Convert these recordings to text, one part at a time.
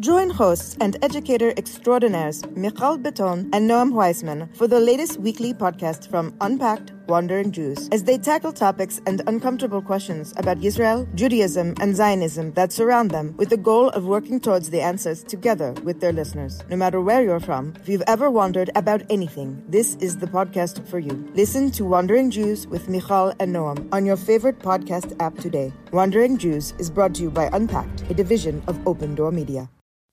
Join hosts and educator extraordinaires Michal Beton and Noam Weissman for the latest weekly podcast from Unpacked Wandering Jews as they tackle topics and uncomfortable questions about Israel, Judaism, and Zionism that surround them with the goal of working towards the answers together with their listeners. No matter where you're from, if you've ever wondered about anything, this is the podcast for you. Listen to Wandering Jews with Michal and Noam on your favorite podcast app today. Wandering Jews is brought to you by Unpacked, a division of OpenDor Media.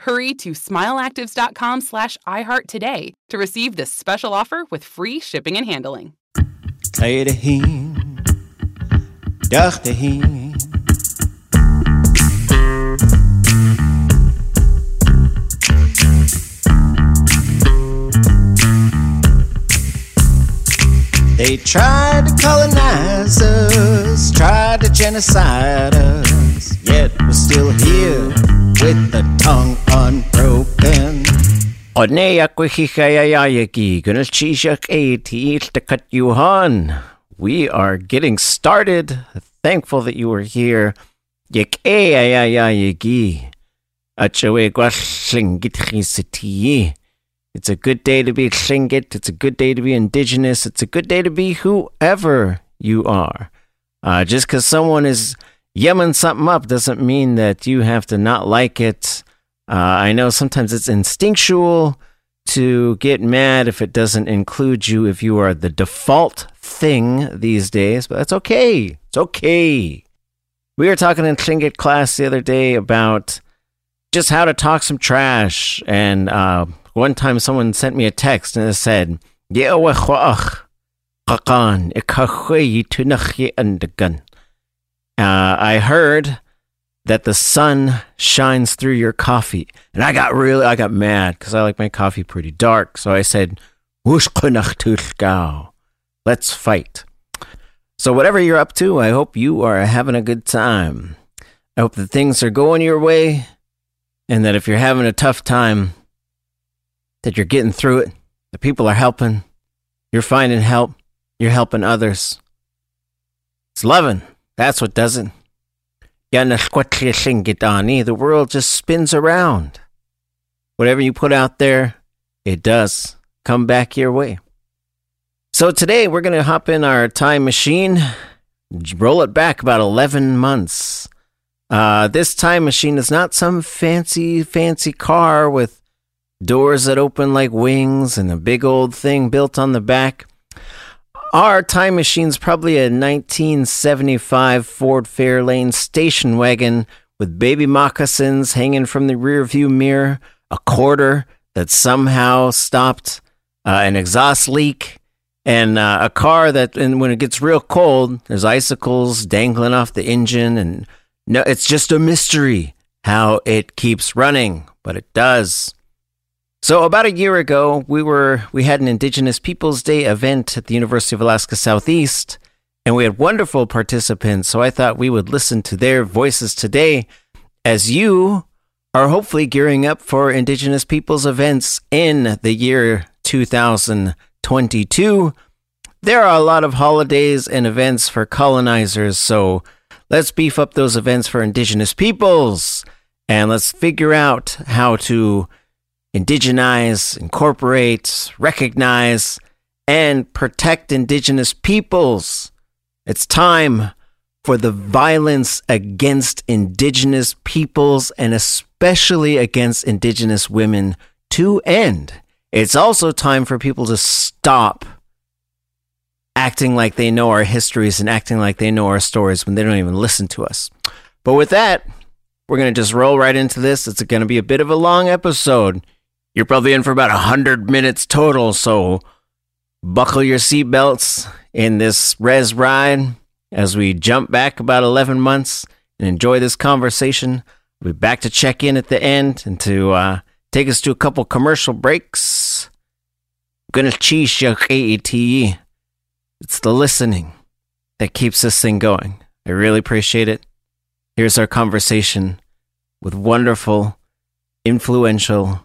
Hurry to smileactives.com slash iHeart today to receive this special offer with free shipping and handling. They tried to colonize us, tried to genocide us, yet we're still here with the tongue unbroken. We are getting started. Thankful that you are here. It's a good day to be Tlingit. It's a good day to be indigenous. It's a good day to be whoever you are. Uh, just because someone is yemming something up doesn't mean that you have to not like it. Uh, I know sometimes it's instinctual to get mad if it doesn't include you, if you are the default thing these days, but that's okay. It's okay. We were talking in Tlingit class the other day about just how to talk some trash and uh, one time someone sent me a text and it said, uh, I heard that the sun shines through your coffee. And I got really, I got mad because I like my coffee pretty dark. So I said, let's fight. So, whatever you're up to, I hope you are having a good time. I hope that things are going your way and that if you're having a tough time, that you're getting through it. The people are helping. You're finding help. You're helping others. It's loving. That's what does it. The world just spins around. Whatever you put out there, it does come back your way. So today we're going to hop in our time machine, roll it back about 11 months. Uh, this time machine is not some fancy, fancy car with doors that open like wings, and a big old thing built on the back. Our time machine's probably a 1975 Ford Fairlane station wagon with baby moccasins hanging from the rearview mirror, a quarter that somehow stopped uh, an exhaust leak, and uh, a car that, and when it gets real cold, there's icicles dangling off the engine, and no, it's just a mystery how it keeps running, but it does. So about a year ago, we were we had an Indigenous Peoples Day event at the University of Alaska Southeast, and we had wonderful participants. So I thought we would listen to their voices today as you are hopefully gearing up for Indigenous Peoples events in the year 2022. There are a lot of holidays and events for colonizers, so let's beef up those events for Indigenous peoples and let's figure out how to indigenize, incorporate, recognize, and protect indigenous peoples. It's time for the violence against indigenous peoples and especially against indigenous women to end. It's also time for people to stop acting like they know our histories and acting like they know our stories when they don't even listen to us. But with that, we're going to just roll right into this. It's going to be a bit of a long episode. You're probably in for about 100 minutes total, so buckle your seatbelts in this res ride as we jump back about 11 months and enjoy this conversation. We'll be back to check in at the end and to uh, take us to a couple commercial breaks. Gonna cheese It's the listening that keeps this thing going. I really appreciate it. Here's our conversation with wonderful, influential,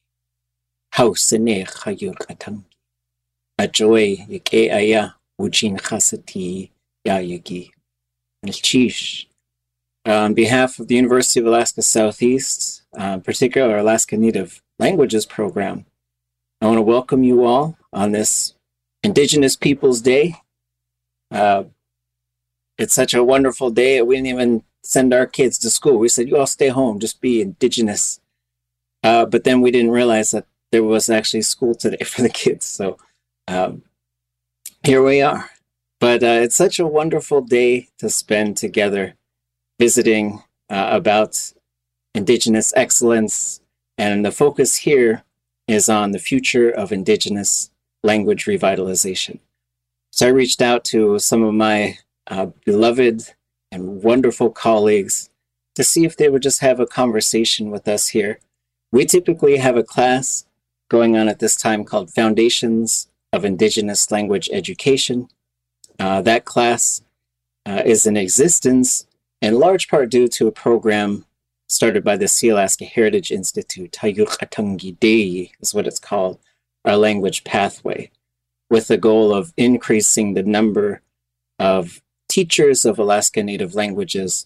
gach tu sa achi ya khnachawe has aus aus sagu da te ti nach sa khaya ti kashikat khu u ke gachlitsini a joya ke haya ti ye awa tlai de hin kho ach tlel da sa ayach ku ge hayur atangi haus ne hayur atangi Ajoy yake aya wujin chasati ya. Nilchish. On behalf of the University of Alaska Southeast, uh, particularly our Alaska Native Languages program, I want to welcome you all on this Indigenous Peoples Day. Uh, it's such a wonderful day. We didn't even send our kids to school. We said, you all stay home, just be Indigenous. Uh, but then we didn't realize that there was actually school today for the kids. So um, here we are. But uh, it's such a wonderful day to spend together visiting uh, about Indigenous excellence. And the focus here is on the future of Indigenous language revitalization. So I reached out to some of my uh, beloved and wonderful colleagues to see if they would just have a conversation with us here. We typically have a class going on at this time called Foundations of Indigenous Language Education. Uh, that class uh, is in existence in large part due to a program started by the Sealaska Heritage Institute, Tayuk Dei is what it's called, our language pathway, with the goal of increasing the number of teachers of Alaska Native languages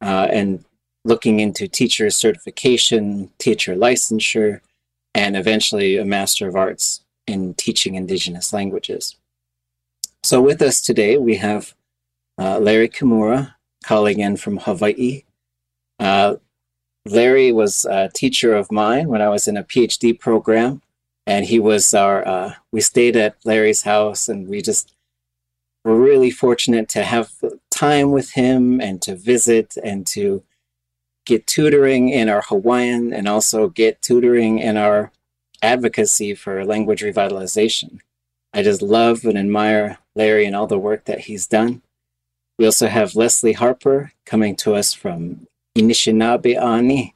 uh, and looking into teacher certification, teacher licensure, and eventually a Master of Arts in teaching Indigenous languages. So, with us today, we have uh, Larry Kimura calling in from Hawaii. Uh, Larry was a teacher of mine when I was in a PhD program, and he was our. Uh, we stayed at Larry's house, and we just were really fortunate to have time with him and to visit and to get tutoring in our Hawaiian and also get tutoring in our advocacy for language revitalization. I just love and admire Larry and all the work that he's done. We also have Leslie Harper coming to us from Anishinaabe Ani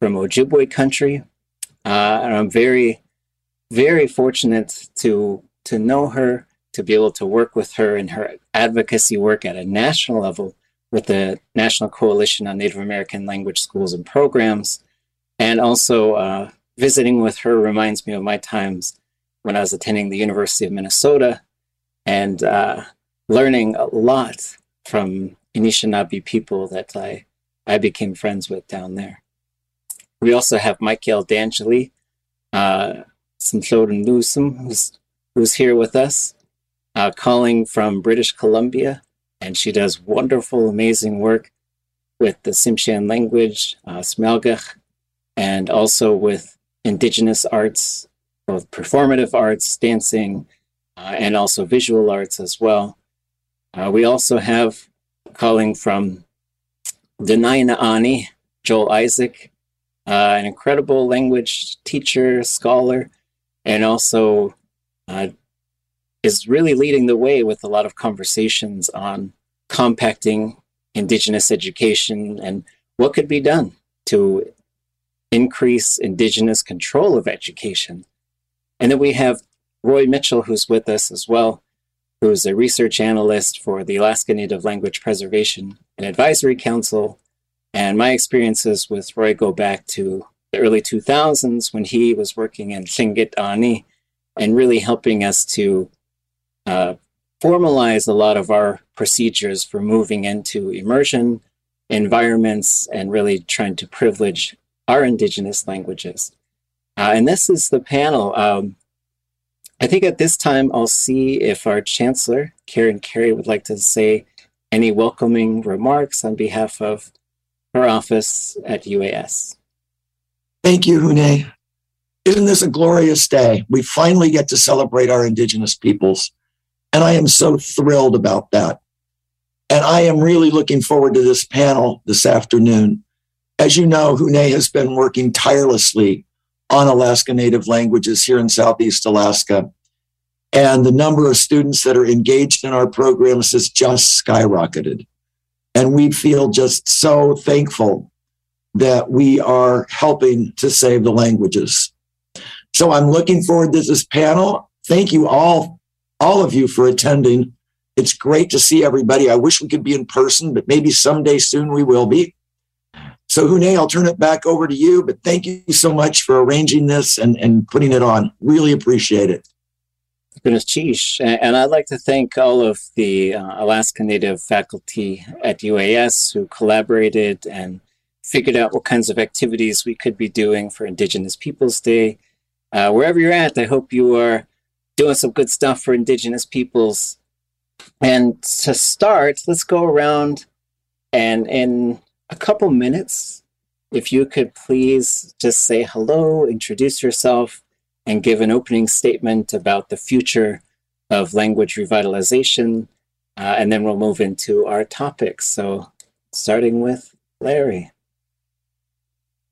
from Ojibwe country. Uh, and I'm very, very fortunate to to know her, to be able to work with her in her advocacy work at a national level with the National Coalition on Native American Language Schools and Programs, and also uh, visiting with her reminds me of my times when I was attending the University of Minnesota and uh, learning a lot from Anishinaabe people that I, I became friends with down there. We also have Miqueʼl Dangeli, uh, who's, who's here with us, uh, calling from British Columbia, and she does wonderful, amazing work with the Tsimshian language, uh, Sm'algyax, and also with indigenous arts, both performative arts, dancing, uh, and also visual arts as well. Uh, we also have calling from Dena'ina Ani, Joel Isaak, uh, an incredible language teacher, scholar, and also uh, is really leading the way with a lot of conversations on compacting Indigenous education and what could be done to increase Indigenous control of education. And then we have Roy Mitchell, who's with us as well, who's a research analyst for the Alaska Native Language Preservation and Advisory Council. And my experiences with Roy go back to the early 2000s when he was working in Tlingit Ani and really helping us to uh, formalize a lot of our procedures for moving into immersion environments and really trying to privilege our Indigenous languages. Uh, and this is the panel. Um, I think at this time, I'll see if our Chancellor, Karen Carey, would like to say any welcoming remarks on behalf of her office at UAS. Thank you, Hune. Isn't this a glorious day? We finally get to celebrate our Indigenous peoples. And I am so thrilled about that. And I am really looking forward to this panel this afternoon. As you know, Hune has been working tirelessly on Alaska Native languages here in Southeast Alaska. And the number of students that are engaged in our programs has just skyrocketed. And we feel just so thankful that we are helping to save the languages. So I'm looking forward to this panel. Thank you all, all of you for attending. It's great to see everybody. I wish we could be in person, but maybe someday soon we will be. So, Hune, I'll turn it back over to you, but thank you so much for arranging this and, and putting it on. Really appreciate it. Gunalchéesh. And I'd like to thank all of the uh, Alaska Native faculty at UAS who collaborated and figured out what kinds of activities we could be doing for Indigenous Peoples Day. Uh, wherever you're at, I hope you are doing some good stuff for Indigenous peoples. And to start, let's go around and in a couple minutes, if you could please just say hello, introduce yourself, and give an opening statement about the future of language revitalization, uh, and then we'll move into our topics. So, starting with Larry.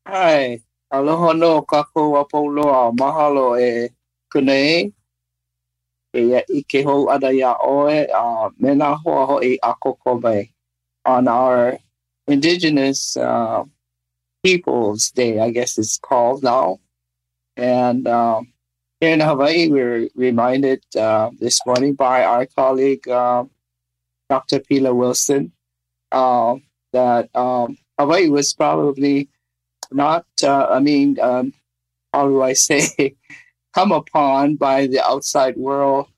Hi, aloha no kako wapoloa mahalo e kunei. E ike hou ada ia oe a mena hoa ho e akoko mai on our Indigenous uh, Peoples Day, I guess it's called now. And um, here in Hawaii, we were reminded uh, this morning by our colleague, uh, Dr. Pila Wilson, uh, that um, Hawaii was probably not, uh, I mean, um, how do I say, come upon by the outside world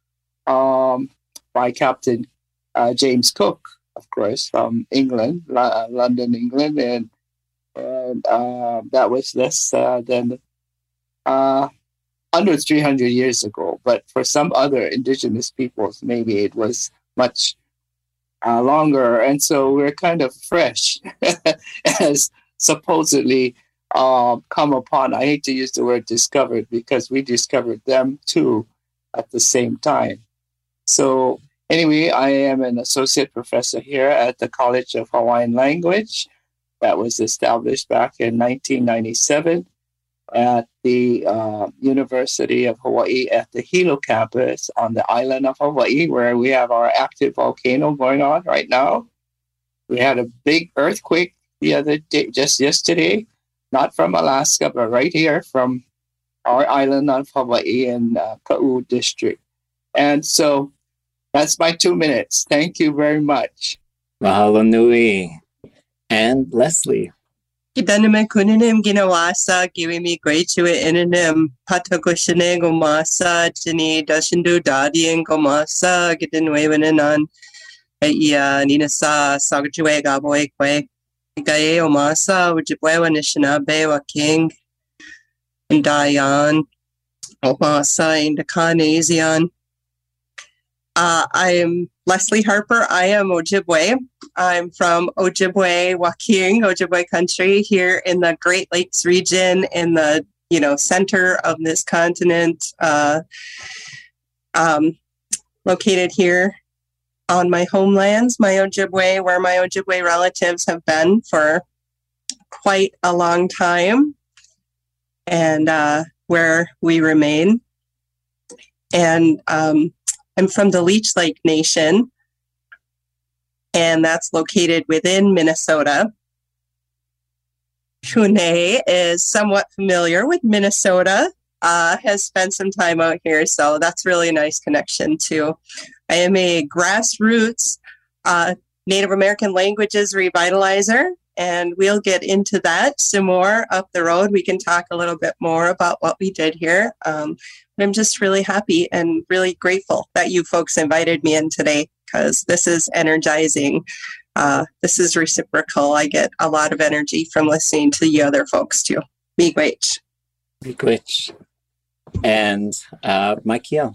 um, by Captain uh, James Cook of course, from England, uh, London, England, and and uh, that was less uh, than uh, under 300 years ago. But for some other indigenous peoples, maybe it was much uh, longer, and so we're kind of fresh as supposedly um, come upon. I hate to use the word discovered because we discovered them too at the same time. So Anyway, I am an associate professor here at the College of Hawaiian Language that was established back in 1997 at the uh, University of Hawaii at the Hilo campus on the island of Hawaii, where we have our active volcano going on right now. We had a big earthquake the other day, just yesterday, not from Alaska, but right here from our island of Hawaii in uh, Ka'u district. And so that's my two minutes. Thank you very much. Mahalo nui. And Leslie. Kitanime kunanim ginawasa giwimi greatue inanim patakushane gomasa chini dashindu dadian gomasa gitanwewanan iya ninasa sagachue gaboe kwe gaye omasa ujibwewa nishinabe wa king and Dayan omasa indakanazian uh, I am Leslie Harper. I am Ojibwe. I'm from Ojibwe, Waking, Ojibwe country here in the Great Lakes region in the you know center of this continent, uh, um, located here on my homelands, my Ojibwe, where my Ojibwe relatives have been for quite a long time, and uh, where we remain. And um, I'm from the Leech Lake Nation, and that's located within Minnesota. Hune is somewhat familiar with Minnesota, uh, has spent some time out here, so that's really a nice connection too. I am a grassroots uh, Native American languages revitalizer, and we'll get into that some more up the road. We can talk a little bit more about what we did here. Um, I'm just really happy and really grateful that you folks invited me in today because this is energizing. Uh, this is reciprocal. I get a lot of energy from listening to the other folks too. Miigwech. Miigwech. And uh, Miqueʼl.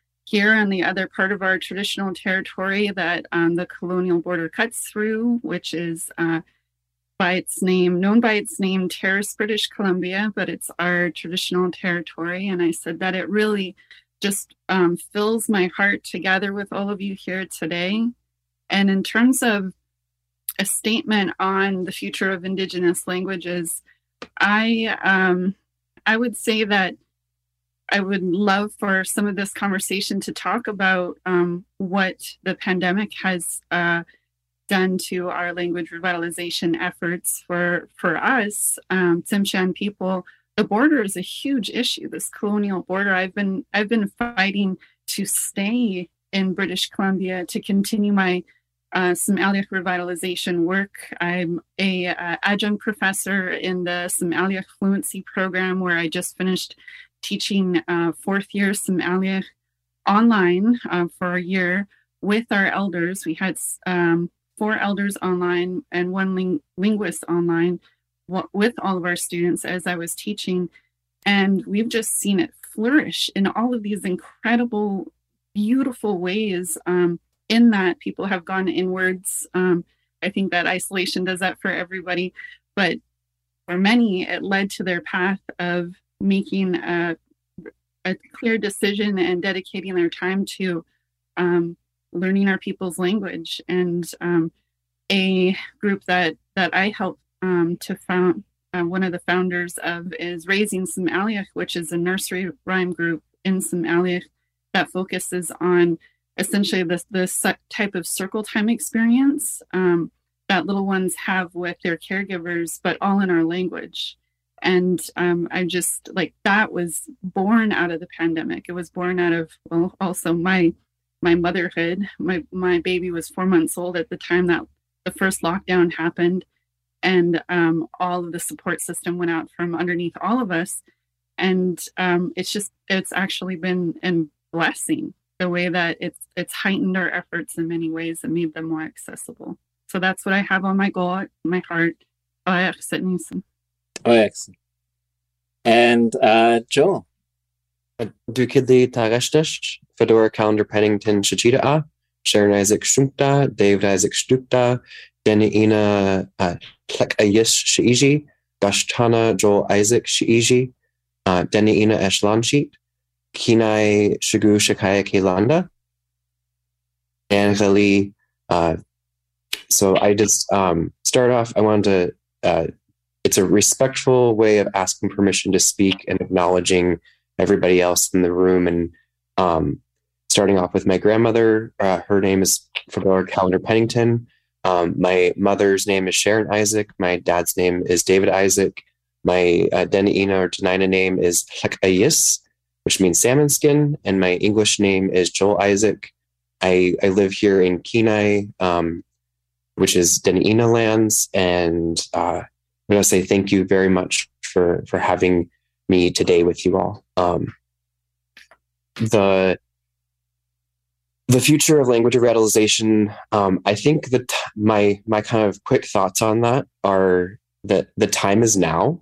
here on the other part of our traditional territory that um, the colonial border cuts through, which is uh, by its name, known by its name, Terrace, British Columbia, but it's our traditional territory. And I said that it really just um, fills my heart to gather with all of you here today. And in terms of a statement on the future of Indigenous languages, I um, I would say that I would love for some of this conversation to talk about um, what the pandemic has uh, done to our language revitalization efforts for for us, um, Tsimshian people. The border is a huge issue. This colonial border. I've been I've been fighting to stay in British Columbia to continue my uh, Sm'algyax revitalization work. I'm a uh, adjunct professor in the Sm'algyax fluency program where I just finished teaching uh, fourth year Sm'algyax online uh, for a year with our elders. We had um, four elders online and one ling- linguist online w- with all of our students as I was teaching. And we've just seen it flourish in all of these incredible, beautiful ways. Um, in that people have gone inwards. Um, I think that isolation does that for everybody, but for many, it led to their path of making a, a clear decision and dedicating their time to um, learning our people's language. And um, a group that that I help um, to found uh, one of the founders of is Raising Sm'algyax, which is a nursery rhyme group in Sm'algyax that focuses on essentially this this type of circle time experience um, that little ones have with their caregivers, but all in our language and um, i just like that was born out of the pandemic. It was born out of well also my my motherhood. My my baby was four months old at the time that the first lockdown happened. And um, all of the support system went out from underneath all of us. And um, it's just it's actually been a blessing the way that it's it's heightened our efforts in many ways and made them more accessible. So that's what i have on my goal my heart oh, excellent. And uh, Joel. Du kidli tareshtish, Fedora Calendar Pennington Shachita Sharon Isaac Shumta, David Isaac Stukta, Denny Ina Klek Ayis Shiiji, Gashtana Joel Isaak Shiiji, Denny Ina Eshlanshit, Kinai Shigu Shakaya Kelanda, and. Uh, so I just um, start off, I wanted to uh, it's a respectful way of asking permission to speak and acknowledging everybody else in the room. And um, starting off with my grandmother uh, her name is Fedora Calendar Pennington. Um, my mother's name is Sharon Isaak. My dad's name is David Isaak. My uh, Dena'ina or Denina name is Hekayis which means salmon skin. And my English name is Joel Isaak. I, I live here in Kenai um, which is Dena'ina lands. And uh, I'm going to say thank you very much for for having me today with you all. Um, the the future of language revitalization. Um, I think that my my kind of quick thoughts on that are that the time is now.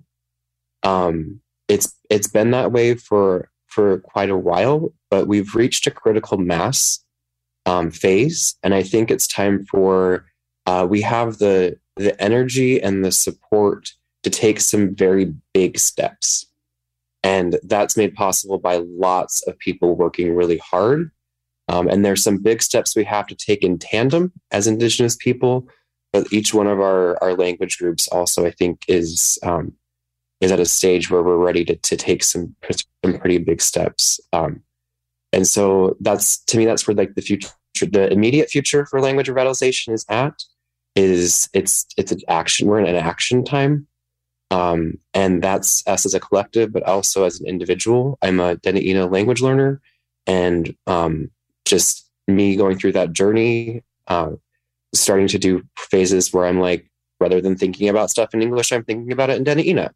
Um, it's it's been that way for for quite a while, but we've reached a critical mass um, phase, and I think it's time for uh, we have the the energy and the support to take some very big steps, and that's made possible by lots of people working really hard. Um, and there's some big steps we have to take in tandem as Indigenous people, but each one of our our language groups also, I think, is um, is at a stage where we're ready to, to take some, some pretty big steps. Um, and so that's to me, that's where like the future, the immediate future for language revitalization is at. Is it's it's an action. We're in an action time, um, and that's us as a collective, but also as an individual. I'm a Dene language learner, and um, just me going through that journey, uh, starting to do phases where I'm like, rather than thinking about stuff in English, I'm thinking about it in Dene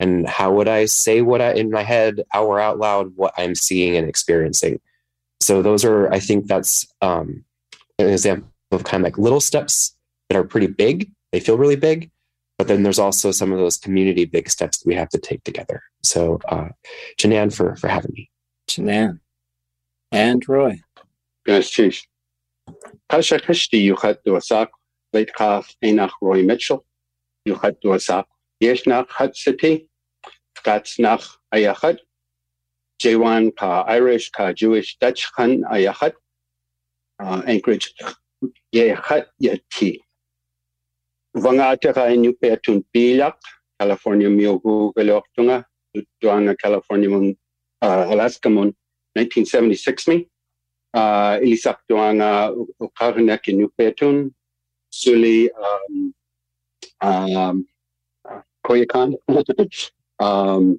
and how would I say what I in my head or out loud what I'm seeing and experiencing. So those are, I think that's um, an example of kind of like little steps that are pretty big. They feel really big, but then there's also some of those community big steps that we have to take together. So, uh, Janan for for having me. Janan and Roy. Yes, chief. Kasha Kashti, you had to a sack, late calf, Enach Roy Mitchell. You had to a sack. Yes, nach Hut City. Scots nach ayachat. J1 ka Irish ka Jewish Dutch han ayachat. Uh, Anchorage yechat yati. Vangata ka inyu petun pilak. California miogu galoktunga. Duanga California mun uh, Alaska mun 1976 mi. Uh, ilisak duanga ukarnek inyu petun. Suli um, um, Koyakan. um,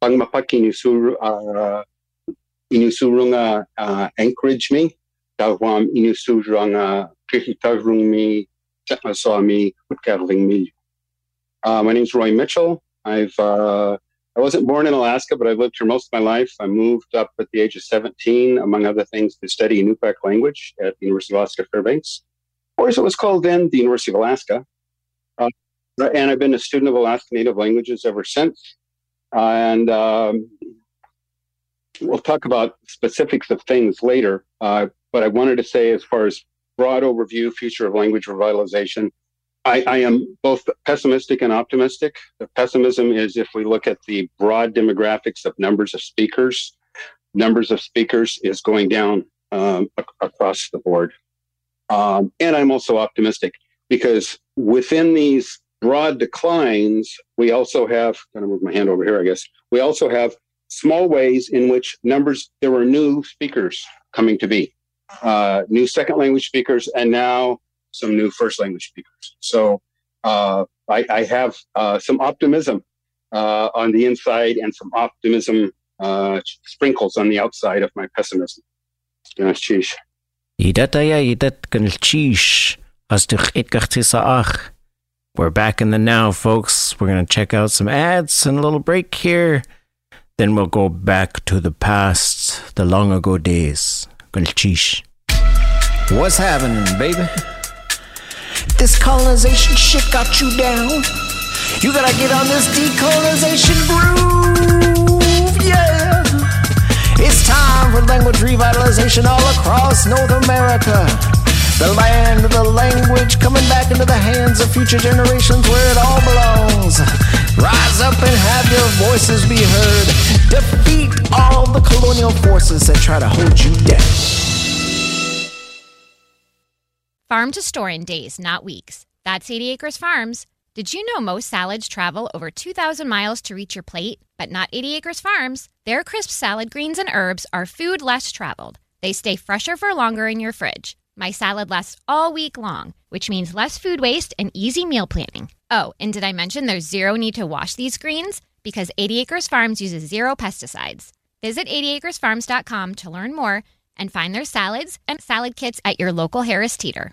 pangmapaki inusur uh, inusurunga uh, Anchorage me dawam inusurunga kihitarung me saw me utkarling me. Uh, my name is Roy Mitchell. I've uh, I wasn't born in Alaska, but I've lived here most of my life. I moved up at the age of 17, among other things, to study Inupiaq language at the University of Alaska Fairbanks, or as it was called then, the University of Alaska. Uh, and I've been a student of Alaska Native languages ever since. and um, we'll talk about specifics of things later. Uh, but I wanted to say, as far as broad overview, future of language revitalization, I, I, am both pessimistic and optimistic. The pessimism is if we look at the broad demographics of numbers of speakers, numbers of speakers is going down um, across the board. Um, and I'm also optimistic because within these broad declines, we also have, I'm going to move my hand over here, I guess, we also have small ways in which numbers, there were new speakers coming to be, uh, new second language speakers, and now some new first language speakers. So uh, I, I, have uh, some optimism uh, on the inside and some optimism uh, sprinkles on the outside of my pessimism. We're back in the now, folks. We're going to check out some ads and a little break here. Then we'll go back to the past, the long ago days. Gunalchéesh. What's happening, baby? This colonization shit got you down. You gotta get on this decolonization groove, yeah. It's time for language revitalization all across North America. The land, of the language coming back into the hands of future generations where it all belongs. Rise up and have your voices be heard. Defeat all the colonial forces that try to hold you down. Farm to store in days, not weeks. That's 80 Acres Farms. Did you know most salads travel over 2,000 miles to reach your plate? But not 80 Acres Farms. Their crisp salad greens and herbs are food less traveled. They stay fresher for longer in your fridge. My salad lasts all week long, which means less food waste and easy meal planning. Oh, and did I mention there's zero need to wash these greens? Because 80 Acres Farms uses zero pesticides. Visit 80acresfarms.com to learn more and find their salads and salad kits at your local Harris Teeter.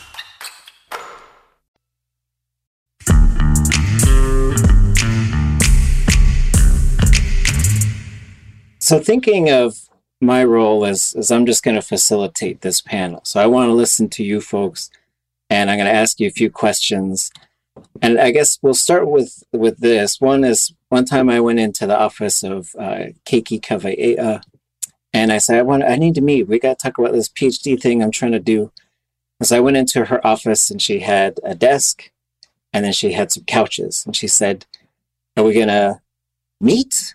So, thinking of my role as, I'm just going to facilitate this panel. So, I want to listen to you folks and I'm going to ask you a few questions. And I guess we'll start with, with this. One is one time I went into the office of uh, Keiki Kawaiʻaeʻa and I said, I want, I need to meet. We got to talk about this PhD thing I'm trying to do. So I went into her office and she had a desk and then she had some couches. And she said, Are we going to meet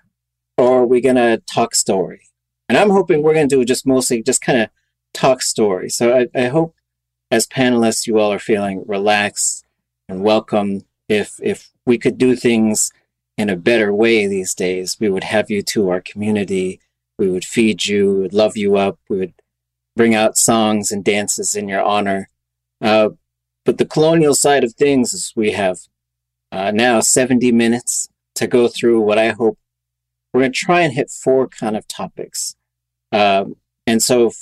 or are we going to talk story? And I'm hoping we're going to do just mostly just kind of talk story. So I, I hope as panelists, you all are feeling relaxed and welcome. If, if we could do things in a better way these days, we would have you to our community. We would feed you, we would love you up. We would bring out songs and dances in your honor. Uh, but the colonial side of things is we have uh, now 70 minutes to go through what I hope we're going to try and hit four kind of topics. Um, and so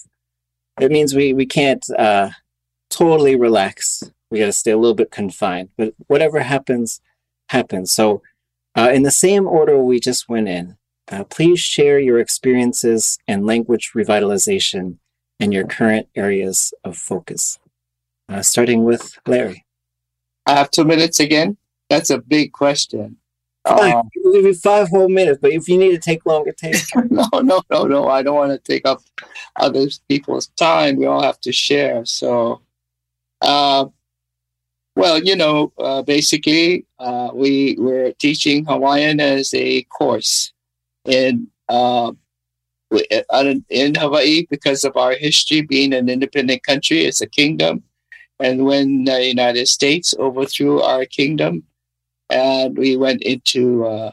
it means we, we can't uh, totally relax. We got to stay a little bit confined, but whatever happens, happens. So, uh, in the same order we just went in, uh, please share your experiences and language revitalization and your current areas of focus. Uh, starting with Larry. I have two minutes again. That's a big question. Fine. Um, we'll give you five whole minutes, but if you need to take longer, take. no, no, no, no. I don't want to take up other people's time. We all have to share. So, uh, well, you know, uh, basically, uh, we were teaching Hawaiian as a course in uh, in Hawaii because of our history being an independent country. It's a kingdom, and when the United States overthrew our kingdom, and we went into uh,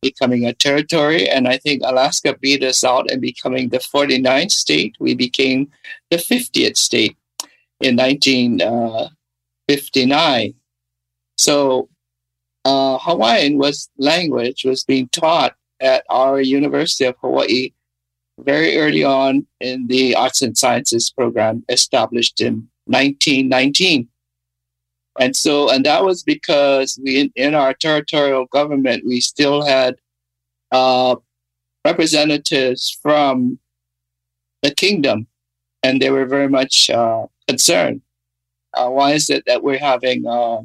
becoming a territory, and I think Alaska beat us out and becoming the 49th state. We became the 50th state in 1959. So uh, Hawaiian was language was being taught at our University of Hawaii very early on in the arts and sciences program established in 1919. And so, and that was because we, in our territorial government, we still had uh, representatives from the kingdom, and they were very much uh, concerned. Uh, why is it that we're having uh,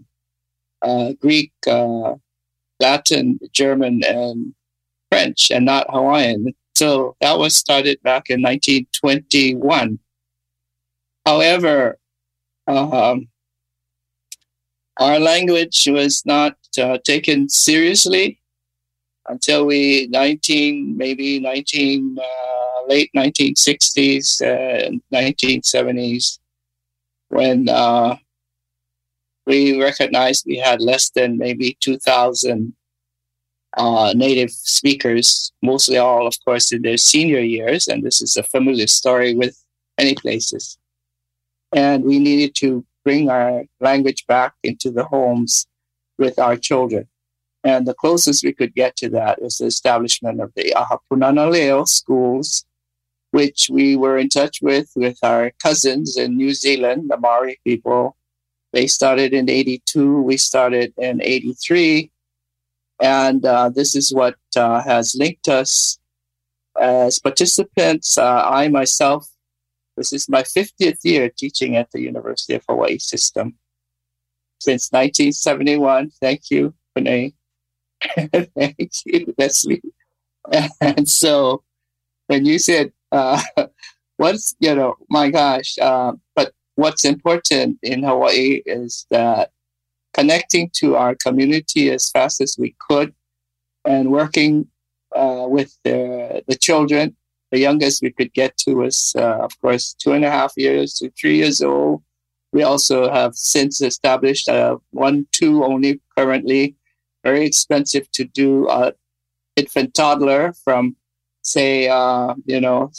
uh, Greek, uh, Latin, German, and French, and not Hawaiian? So that was started back in 1921. However, um, our language was not uh, taken seriously until we 19 maybe 19 uh, late 1960s and 1970s when uh, we recognized we had less than maybe 2000 uh, native speakers, mostly all, of course, in their senior years. And this is a familiar story with many places. And we needed to bring our language back into the homes with our children. And the closest we could get to that was the establishment of the ʻAha Pūnana Leo schools, which we were in touch with with our cousins in New Zealand, the Maori people. They started in 82, we started in 83. And uh, this is what uh, has linked us as participants. Uh, I myself, this is my 50th year teaching at the University of Hawaii system since 1971. Thank you, Renee. Thank you, Leslie. And so when you said, uh, what's, you know, my gosh, uh, but what's important in Hawaii is that connecting to our community as fast as we could and working uh, with the, the children. The youngest we could get to was, uh, of course, two and a half years to three years old. We also have since established uh, one, two only currently. Very expensive to do uh, infant toddler from, say, uh, you know,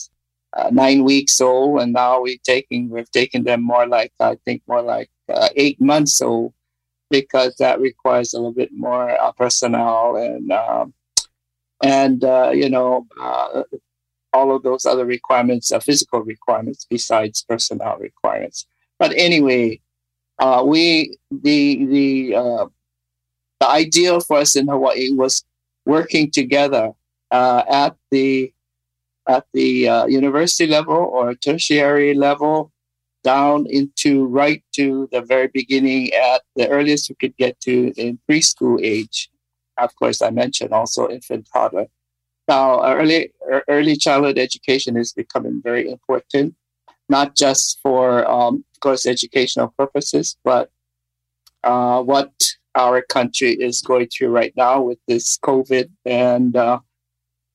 uh, nine weeks old, and now we're taking we've taken them more like I think more like eight months old because that requires a little bit more personnel and um, and uh, you know uh, all of those other requirements, uh, physical requirements besides personnel requirements. But anyway, uh, we the the uh, the ideal for us in Hawaii was working together uh, at the at the uh, university level or tertiary level down into right to the very beginning at the earliest we could get to in preschool age of course, I mentioned also infant toddler. Now, early early childhood education is becoming very important, not just for, um, of course, educational purposes, but uh, what our country is going through right now with this COVID and uh,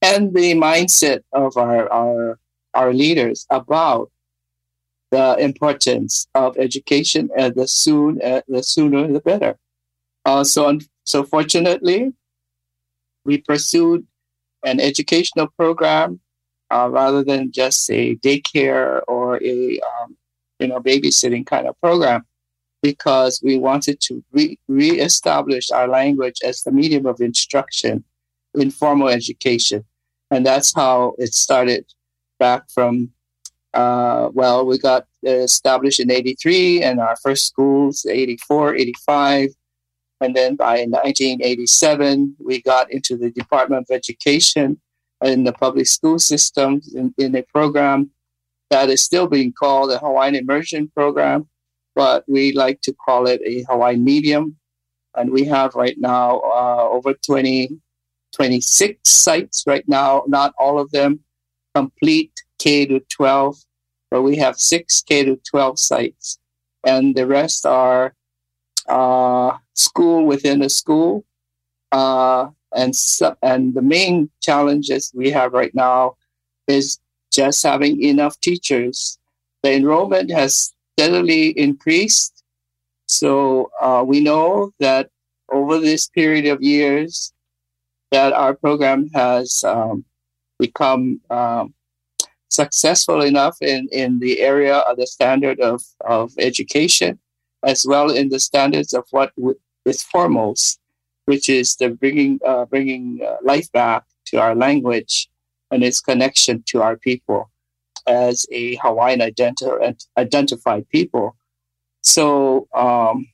and the mindset of our our our leaders about the importance of education and the soon uh, the sooner the better. Uh, so so fortunately, we pursued an educational program uh, rather than just a daycare or a um, you know babysitting kind of program because we wanted to re- reestablish our language as the medium of instruction in formal education. And that's how it started back from uh, well we got established in 83 and our first schools 84 85 and then by 1987, we got into the Department of Education in the public school system in, in a program that is still being called the Hawaiian Immersion Program, but we like to call it a Hawaiian Medium. And we have right now uh, over 20, 26 sites right now, not all of them complete K to 12, but we have six K to 12 sites. And the rest are uh, school within a school. Uh, and, so, and the main challenges we have right now is just having enough teachers. The enrollment has steadily increased. So uh, we know that over this period of years, that our program has um, become um, successful enough in, in the area of the standard of, of education as well in the standards of what is foremost, which is the bringing uh, bringing uh, life back to our language and its connection to our people as a Hawaiian identi- identified people. So, um,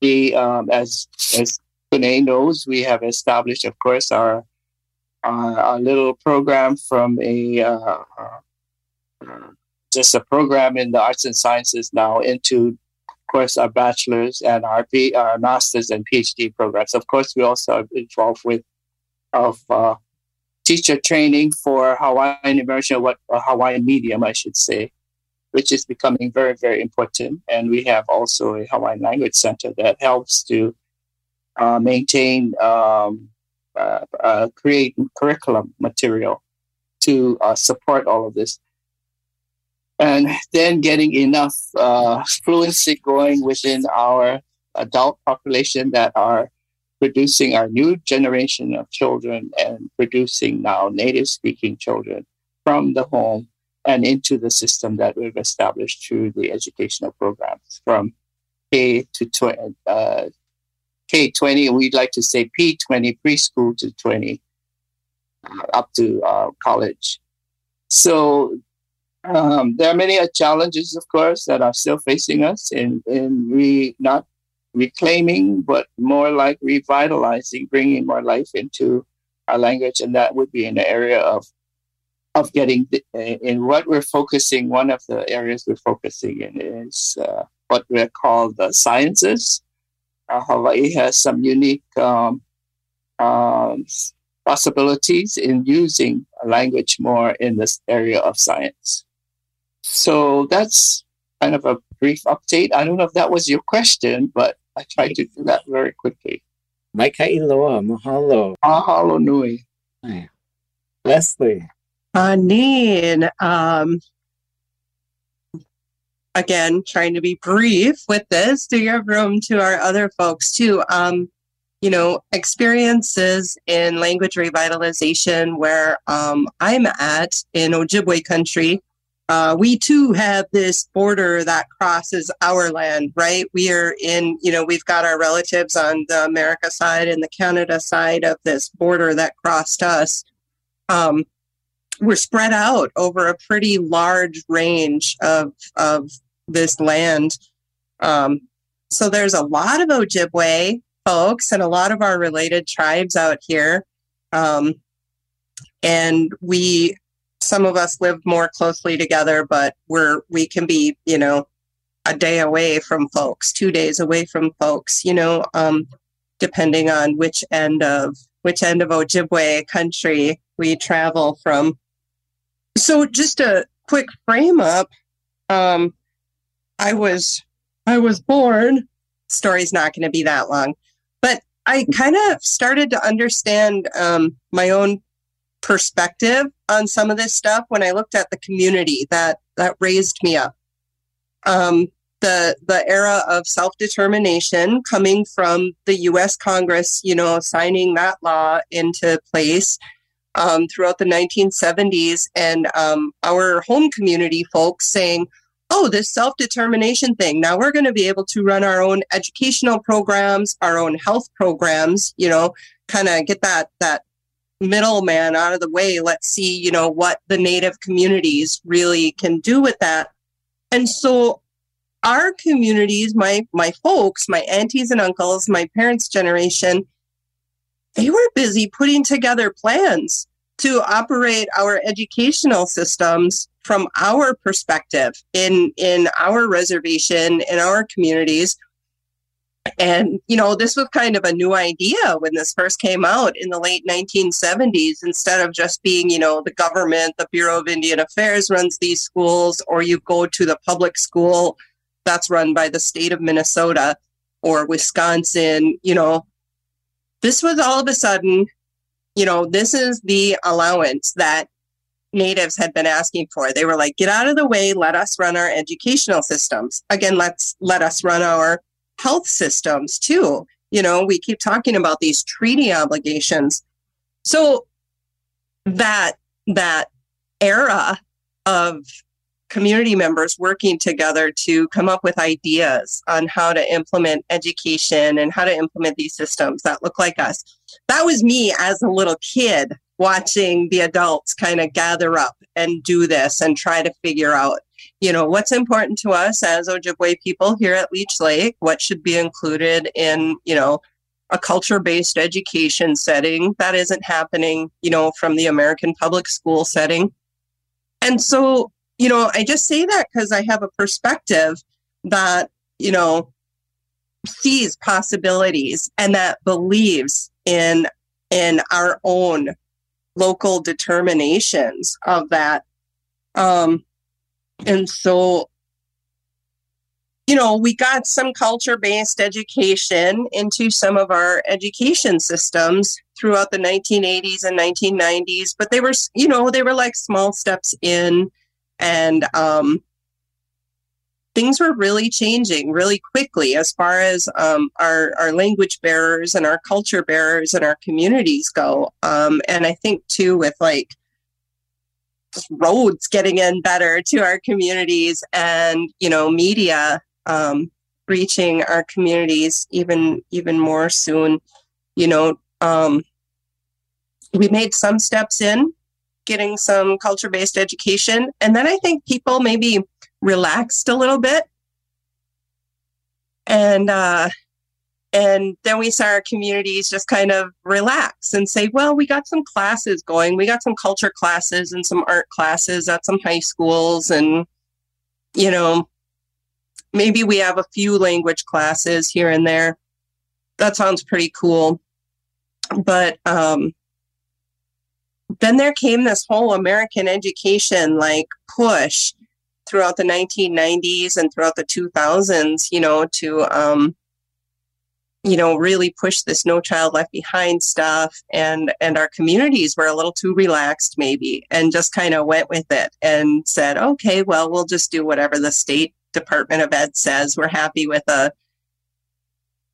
the um, as as Kune knows, we have established, of course, our our, our little program from a uh, uh just a program in the arts and sciences now into course, our bachelor's and our, our master's and PhD programs. Of course, we also are involved with of uh, teacher training for Hawaiian immersion, what Hawaiian medium, I should say, which is becoming very, very important. And we have also a Hawaiian language center that helps to uh, maintain, um, uh, uh, create curriculum material to uh, support all of this and then getting enough uh, fluency going within our adult population that are producing our new generation of children and producing now native speaking children from the home and into the system that we've established through the educational programs from K to 20, uh, K20, we'd like to say P20, preschool to 20, uh, up to uh, college. So um, there are many challenges, of course, that are still facing us in, in re, not reclaiming, but more like revitalizing, bringing more life into our language. And that would be in the area of of getting in what we're focusing. One of the areas we're focusing in is uh, what we call the sciences. Uh, Hawaii has some unique um, um, possibilities in using language more in this area of science. So that's kind of a brief update. I don't know if that was your question, but I tried to do that very quickly. Maikaʻi loa, mahalo. Mahalo nui. Leslie. Aniin. Um, again, trying to be brief with this to give room to our other folks too. Um, you know, experiences in language revitalization where um, I'm at in Ojibwe country. Uh, we too have this border that crosses our land, right? We are in, you know, we've got our relatives on the America side and the Canada side of this border that crossed us. Um, we're spread out over a pretty large range of of this land. Um, so there's a lot of Ojibwe folks and a lot of our related tribes out here. Um, and we, some of us live more closely together, but we're, we can be, you know, a day away from folks, two days away from folks, you know, um, depending on which end of, which end of Ojibwe country we travel from. So just a quick frame up. Um, I was I was born. Story's not going to be that long, but I kind of started to understand um, my own perspective on some of this stuff when I looked at the community that that raised me up. Um, the the era of self determination coming from the U.S. Congress, you know, signing that law into place um, throughout the 1970s, and um, our home community folks saying, oh, this self determination thing. Now we're going to be able to run our own educational programs, our own health programs, you know, kind of get that, that middleman out of the way. Let's see, you know, what the native communities really can do with that. And so our communities, my, my folks, my aunties and uncles, my parents' generation, they were busy putting together plans to operate our educational systems from our perspective in in our reservation in our communities and you know this was kind of a new idea when this first came out in the late 1970s instead of just being you know the government the bureau of indian affairs runs these schools or you go to the public school that's run by the state of minnesota or wisconsin you know this was all of a sudden you know this is the allowance that natives had been asking for. They were like, get out of the way, let us run our educational systems. Again, let's let us run our health systems too. You know, we keep talking about these treaty obligations. So that that era of community members working together to come up with ideas on how to implement education and how to implement these systems that look like us. That was me as a little kid watching the adults kind of gather up and do this and try to figure out, you know, what's important to us as Ojibwe people here at Leech Lake, what should be included in, you know, a culture based education setting that isn't happening, you know, from the American public school setting. And so, you know, I just say that because I have a perspective that, you know, sees possibilities and that believes in in our own local determinations of that. Um, and so, you know, we got some culture based education into some of our education systems throughout the 1980s and 1990s, but they were, you know, they were like small steps in. And um, things were really changing really quickly as far as um, our, our language bearers and our culture bearers and our communities go. Um, and I think too, with like roads getting in better to our communities and, you know, media um, reaching our communities even even more soon. You know, um, we made some steps in getting some culture based education, and then I think people maybe relaxed a little bit, and uh, and then we saw our communities just kind of relax and say, well, we got some classes going. We got some culture classes and some art classes at some high schools. And, you know, maybe we have a few language classes here and there. That sounds pretty cool. But um, then there came this whole American education like push throughout the 1990s and throughout the 2000s, you know, to, um, you know, really push this no child left behind stuff. And, and our communities were a little too relaxed maybe and just kind of went with it and said, okay, well, we'll just do whatever the state Department of Ed says. We're happy with a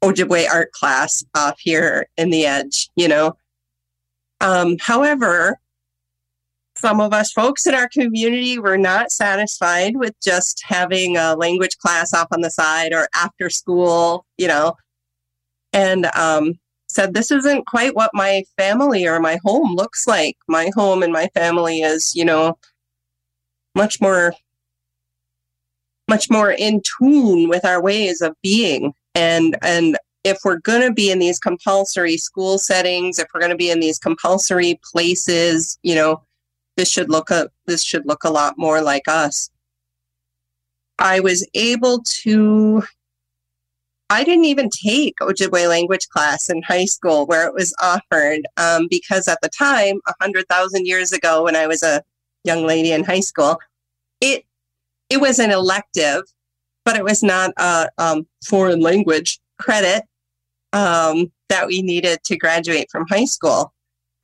Ojibwe art class off here in the edge, you know. Um, however, some of us folks in our community were not satisfied with just having a language class off on the side or after school, you know, and um, said, This isn't quite what my family or my home looks like. My home and my family is, you know, much more much more in tune with our ways of being and and if we're going to be in these compulsory school settings if we're going to be in these compulsory places you know this should look a this should look a lot more like us i was able to i didn't even take ojibwe language class in high school where it was offered um, because at the time 100000 years ago when i was a young lady in high school it it was an elective, but it was not a um, foreign language credit um, that we needed to graduate from high school.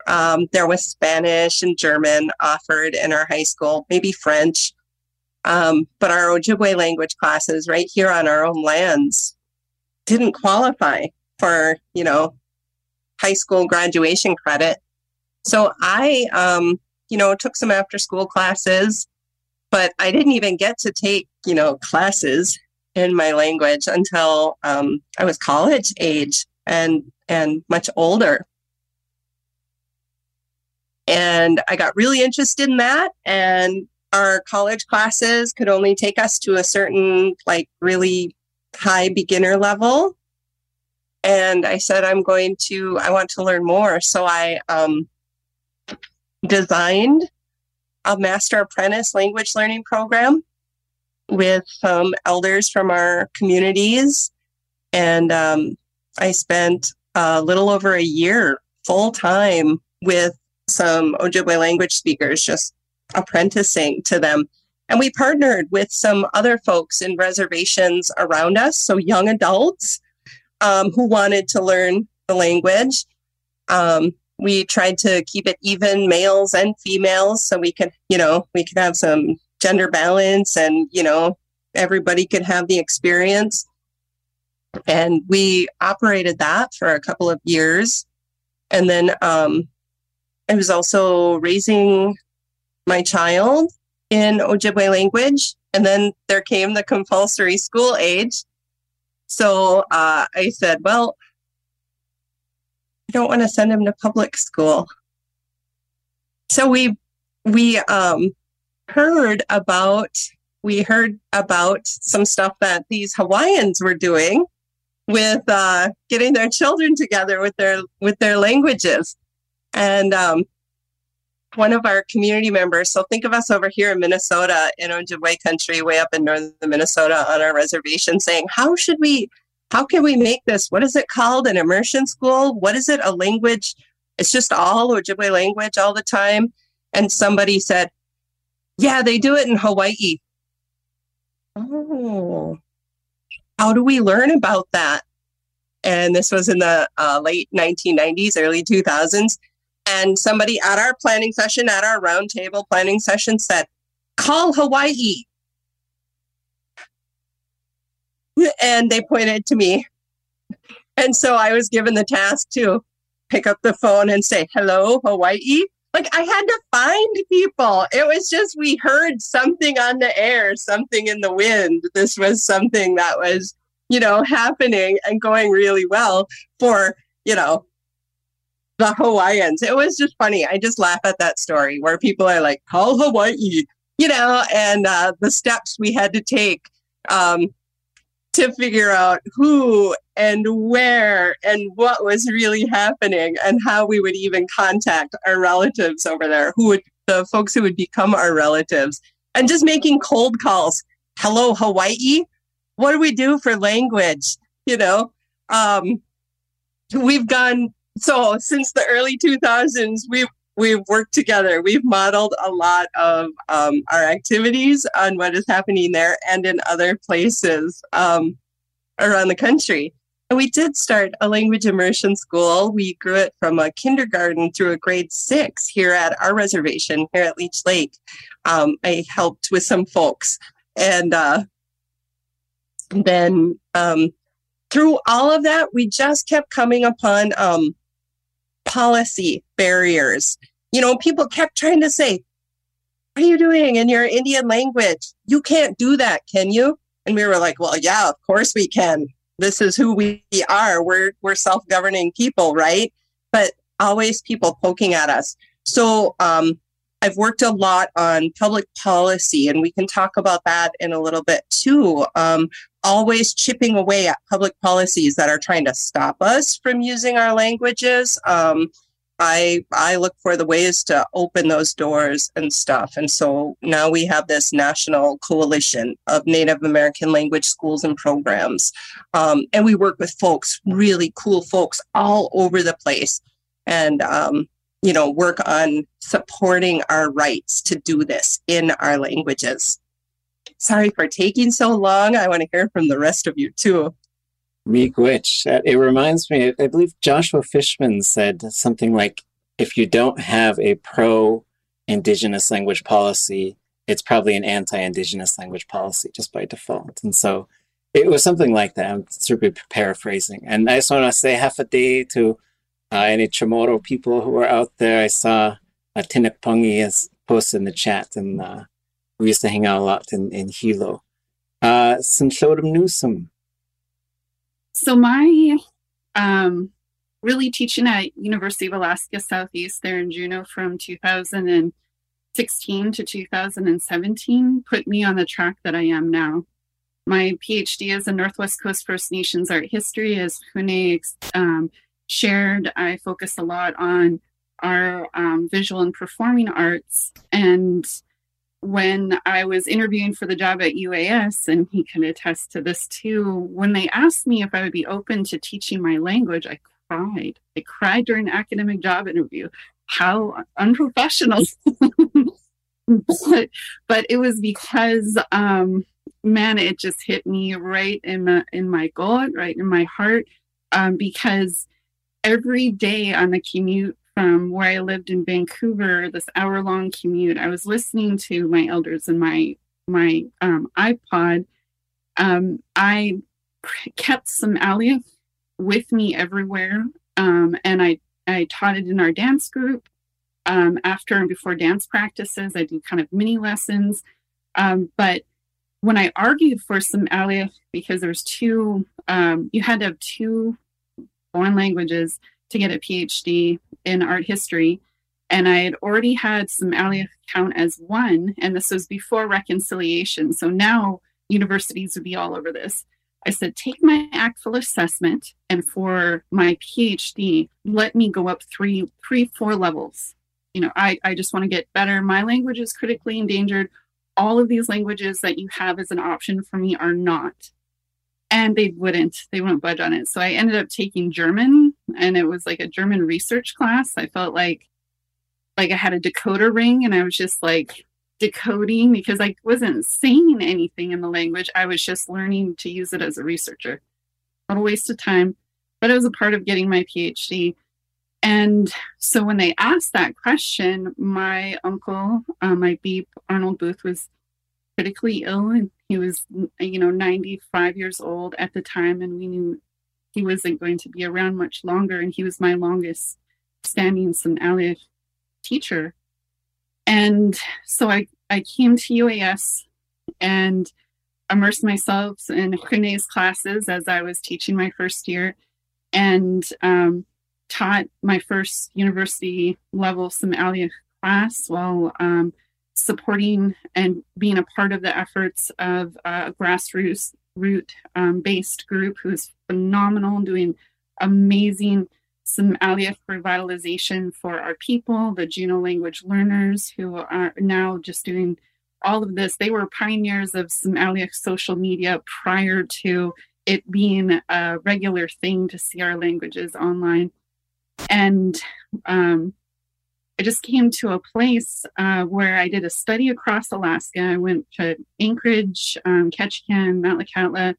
Um, there was Spanish and German offered in our high school, maybe French. Um, but our Ojibwe language classes right here on our own lands didn't qualify for, you know, high school graduation credit. So I, um, you know, took some after school classes but I didn't even get to take, you know, classes in my language until um, I was college age and and much older. And I got really interested in that. And our college classes could only take us to a certain, like, really high beginner level. And I said, I'm going to, I want to learn more. So I um, designed a master apprentice language learning program with some elders from our communities. And um, I spent a little over a year full time with some Ojibwe language speakers, just apprenticing to them. And we partnered with some other folks in reservations around us, so young adults um, who wanted to learn the language. Um, we tried to keep it even males and females so we could you know we could have some gender balance and you know everybody could have the experience and we operated that for a couple of years and then um, i was also raising my child in ojibwe language and then there came the compulsory school age so uh, i said well I don't want to send him to public school. So we we um, heard about we heard about some stuff that these Hawaiians were doing with uh, getting their children together with their with their languages, and um, one of our community members. So think of us over here in Minnesota, in Ojibwe country, way up in northern Minnesota, on our reservation, saying, "How should we how can we make this? What is it called? An immersion school? What is it? A language? It's just all Ojibwe language all the time. And somebody said, yeah, they do it in Hawaii. Oh, how do we learn about that? And this was in the uh, late 1990s, early 2000s. And somebody at our planning session, at our roundtable planning session, said, call Hawaii. and they pointed to me. And so I was given the task to pick up the phone and say, hello, Hawaii. Like I had to find people. It was just, we heard something on the air, something in the wind. This was something that was, you know, happening and going really well for, you know, the Hawaiians. It was just funny. I just laugh at that story where people are like, call Hawaii, you know, and uh, the steps we had to take um, to figure out who and where and what was really happening and how we would even contact our relatives over there, who would the folks who would become our relatives, and just making cold calls. Hello, Hawaii. What do we do for language? You know, um, we've gone so since the early 2000s. We've we've worked together. We've modeled a lot of um, our activities on what is happening there and in other places um, around the country. And we did start a language immersion school. We grew it from a kindergarten through a grade six here at our reservation here at Leech Lake. Um, I helped with some folks. And uh, then um, through all of that, we just kept coming upon um, policy barriers. You know, people kept trying to say, What are you doing in your Indian language? You can't do that, can you? And we were like, Well, yeah, of course we can. This is who we are. We're we're self-governing people, right? But always people poking at us. So um, I've worked a lot on public policy, and we can talk about that in a little bit too. Um, always chipping away at public policies that are trying to stop us from using our languages. Um, I I look for the ways to open those doors and stuff. And so now we have this national coalition of Native American language schools and programs, um, and we work with folks, really cool folks, all over the place, and um, you know work on supporting our rights to do this in our languages. Sorry for taking so long. I want to hear from the rest of you too. Miigwech. It reminds me, I believe Joshua Fishman said something like, if you don't have a pro indigenous language policy, it's probably an anti indigenous language policy just by default. And so it was something like that. I'm sort of paraphrasing. And I just want to say Hafa adai to uh, any Chamorro people who are out there. I saw uh, Tinik Pungi has posted in the chat, and uh, we used to hang out a lot in, in Hilo. Uh, Sinchodum Newsom, so my um, really teaching at University of Alaska Southeast there in Juneau from 2016 to 2017 put me on the track that I am now. My PhD is in Northwest Coast First Nations art history, as Hune um, shared. I focus a lot on our um, visual and performing arts and when I was interviewing for the job at UAS, and he can attest to this too, when they asked me if I would be open to teaching my language, I cried. I cried during an academic job interview. How unprofessional. but, but it was because, um, man, it just hit me right in my, in my gut, right in my heart, um, because every day on the commute from where I lived in Vancouver, this hour long commute, I was listening to my elders and my my um, iPod. Um, I kept Sm'algyax with me everywhere, um, and I I taught it in our dance group. Um, after and before dance practices, I do kind of mini lessons. Um, but when I argued for Sm'algyax, because there's two, um, you had to have two foreign languages to get a PhD in art history. And I had already had Sm'algyax count as one, and this was before reconciliation. So now universities would be all over this. I said, take my ACTFL assessment, and for my PhD, let me go up three, three, four levels. You know, I, I just want to get better. My language is critically endangered. All of these languages that you have as an option for me are not and they wouldn't they wouldn't budge on it. So i ended up taking german and it was like a german research class. I felt like like i had a decoder ring and i was just like decoding because i wasn't saying anything in the language. I was just learning to use it as a researcher. Not a waste of time. But it was a part of getting my phd and so when they asked that question my uncle uh, my beep arnold booth was critically ill and he was, you know, 95 years old at the time, and we knew he wasn't going to be around much longer. And he was my longest standing Sm'algyax teacher. And so I, I came to UAS and immersed myself in Rene's classes as I was teaching my first year and um, taught my first university level Sm'algyax class while um, supporting and being a part of the efforts of a grassroots root um, based group who is phenomenal doing amazing some Sm'algyax revitalization for our people, the Juneau language learners who are now just doing all of this. They were pioneers of some Sm'algyax social media prior to it being a regular thing to see our languages online. And um, I just came to a place uh, where I did a study across Alaska. I went to Anchorage, um, Ketchikan, Metlakatla,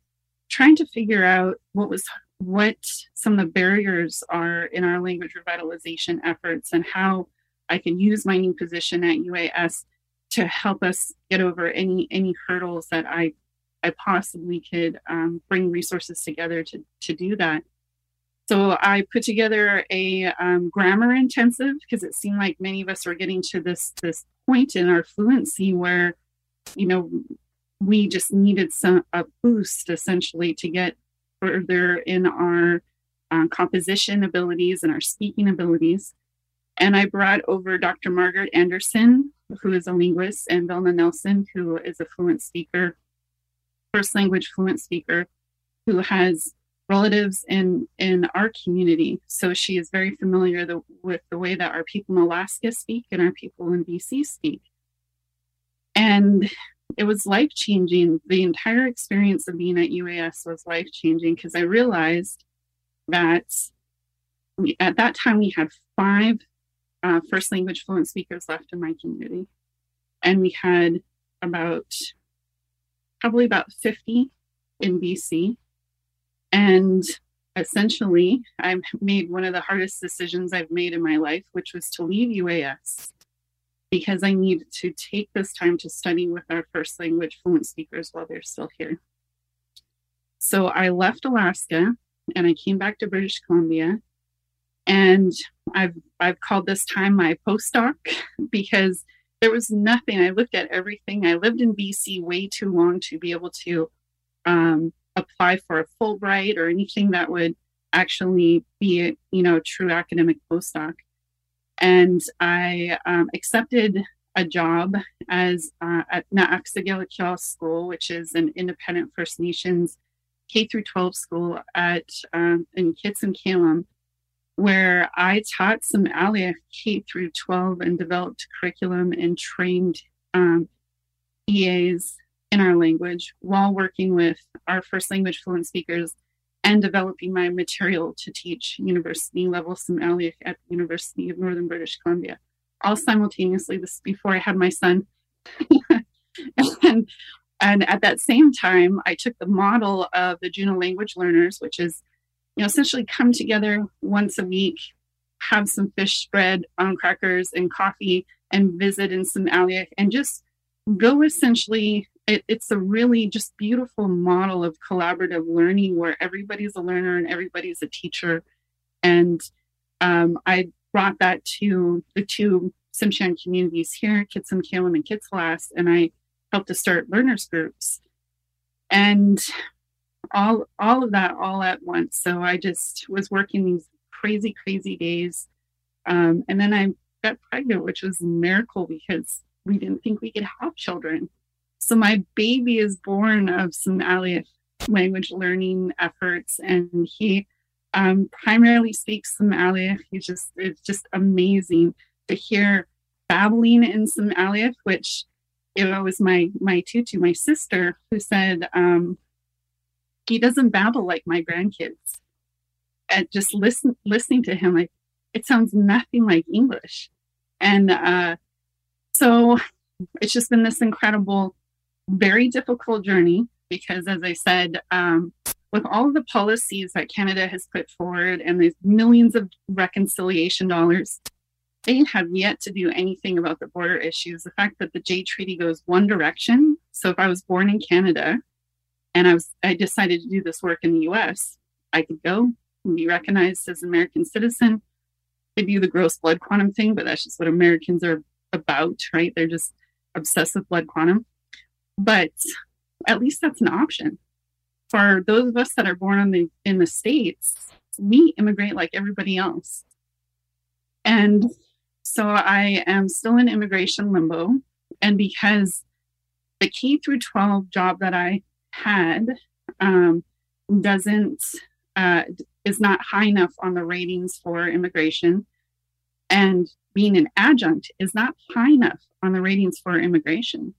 trying to figure out what was what some of the barriers are in our language revitalization efforts and how I can use my new position at UAS to help us get over any any hurdles that I I possibly could um, bring resources together to to do that. So I put together a um, grammar intensive because it seemed like many of us were getting to this this point in our fluency where, you know, we just needed some a boost essentially to get further in our um, composition abilities and our speaking abilities. And I brought over Dr. Margaret Anderson, who is a linguist, and Velma Nelson, who is a fluent speaker, first language fluent speaker, who has relatives in in our community. So she is very familiar the, with the way that our people in Alaska speak and our people in BC speak. And it was life changing. The entire experience of being at UAS was life changing because I realized that we, at that time we had five uh, first language fluent speakers left in my community, and we had about probably about 50 in BC and essentially, I made one of the hardest decisions I've made in my life, which was to leave UAS because I needed to take this time to study with our first language fluent speakers while they're still here. So I left Alaska and I came back to British Columbia. And I've I've called this time my postdoc because there was nothing. I looked at everything. I lived in BC way too long to be able to um, apply for a Fulbright or anything that would actually be a you know true academic postdoc. And I um, accepted a job as uh, at Na'aksa Gyilak'yoo School, which is an independent First Nations K through 12 school at um, in Kitsumkalum, where I taught Sm'algyax K through 12 and developed curriculum and trained um, EAs in our language while working with our first language fluent speakers and developing my material to teach university level Sm'algyax at the University of Northern British Columbia, all simultaneously. This before I had my son. and, and at that same time, I took the model of the Juneau language learners, which is, you know, essentially come together once a week, have some fish spread on crackers and coffee, and visit in Sm'algyax, and just go essentially it, it's a really just beautiful model of collaborative learning where everybody's a learner and everybody's a teacher. And um, I brought that to the two Tsimshian communities here, Kitsumkalum and Kitselas, and I helped to start learners groups. And all all of that all at once. So I just was working these crazy, crazy days. Um, and then I got pregnant, which was a miracle because we didn't think we could have children. So my baby is born of Sm'algyax language learning efforts, and he um, primarily speaks Sm'algyax. He's just it's just amazing to hear babbling in Sm'algyax, which it was my my tutu, my sister, who said um, he doesn't babble like my grandkids. And just listen listening to him, like it sounds nothing like English, and uh, so it's just been this incredible very difficult journey because, as I said, um, with all the policies that Canada has put forward and the millions of reconciliation dollars, they have yet to do anything about the border issues. The fact that the Jay Treaty goes one direction. So if I was born in Canada and I was I decided to do this work in the US, I could go and be recognized as an American citizen. They do the gross blood quantum thing, but that's just what Americans are about, right? They're just obsessed with blood quantum. But at least that's an option. For those of us that are born in the in the States, we immigrate like everybody else. And so I am still in immigration limbo. And because the K through 12 job that I had um, doesn't uh, is not high enough on the ratings for immigration, and being an adjunct is not high enough on the ratings for immigration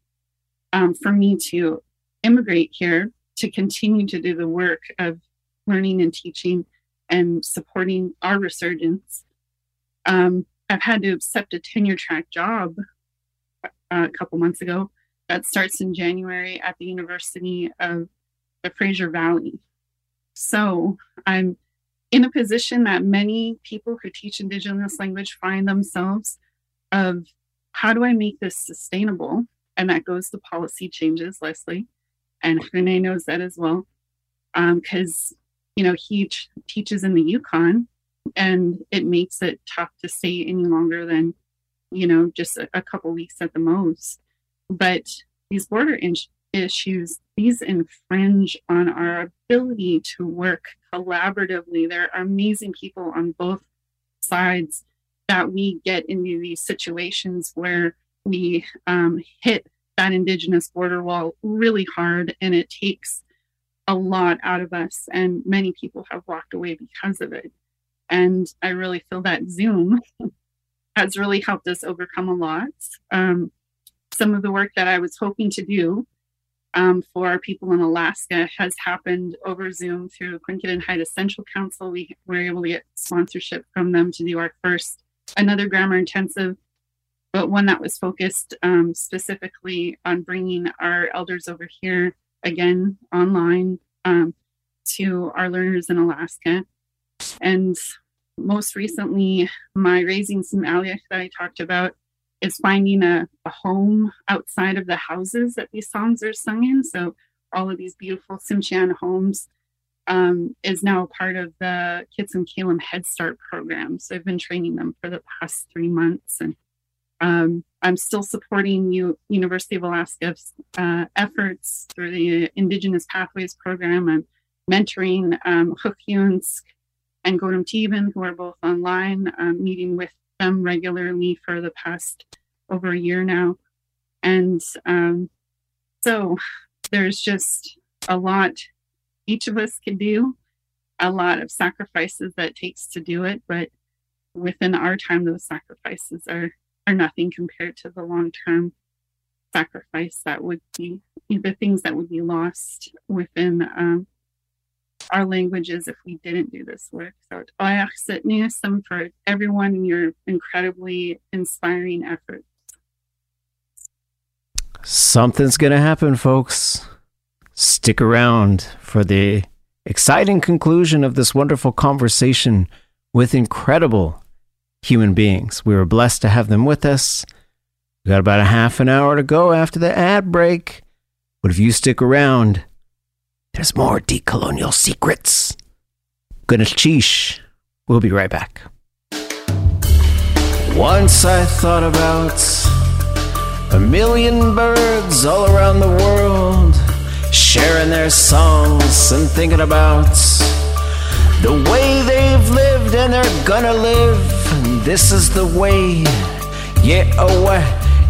um, for me to immigrate here to continue to do the work of learning and teaching and supporting our resurgence. Um, I've had to accept a tenure track job uh, a couple months ago that starts in January at the University of the Fraser Valley. So I'm in a position that many people who teach Indigenous language find themselves of how do I make this sustainable? And that goes to policy changes, Leslie. And Rene knows that as well. Because, um, you know, he ch- teaches in the Yukon and it makes it tough to stay any longer than, you know, just a, a couple weeks at the most. But these border in- issues, these infringe on our ability to work collaboratively. There are amazing people on both sides that we get into these situations where we um, hit that indigenous border wall really hard and it takes a lot out of us and many people have walked away because of it. And i really feel that zoom has really helped us overcome a lot. Um, some of the work that i was hoping to do um, for people in alaska has happened over zoom through quincadin height essential council. We were able to get sponsorship from them to do our first another grammar intensive but one that was focused um, specifically on bringing our elders over here again online um, to our learners in Alaska. And most recently, my Raising Sm'algyax that I talked about is finding a, a, home outside of the houses that these songs are sung in. So all of these beautiful Tsimshian homes um, is now part of the Kitsumkalum Head Start program. So I've been training them for the past three months and um, I'm still supporting U- University of Alaska's uh, efforts through the Indigenous Pathways Program. I'm mentoring um, and Godum Tiban, who are both online, um, meeting with them regularly for the past over a year now. And um, so there's just a lot each of us can do, a lot of sacrifices that takes to do it. But within our time, those sacrifices are are nothing compared to the long term sacrifice that would be the things that would be lost within um, our languages if we didn't do this work. So some for everyone in your incredibly inspiring efforts. Something's going to happen, folks. Stick around for the exciting conclusion of this wonderful conversation with incredible human beings. We were blessed to have them with us. We got about a half an hour to go after the ad break. But if you stick around, there's more decolonial secrets. Cheesh. We'll be right back. Once I thought about a million birds all around the world sharing their songs and thinking about the way they've lived and they're gonna live this is the way. Yeah, oh,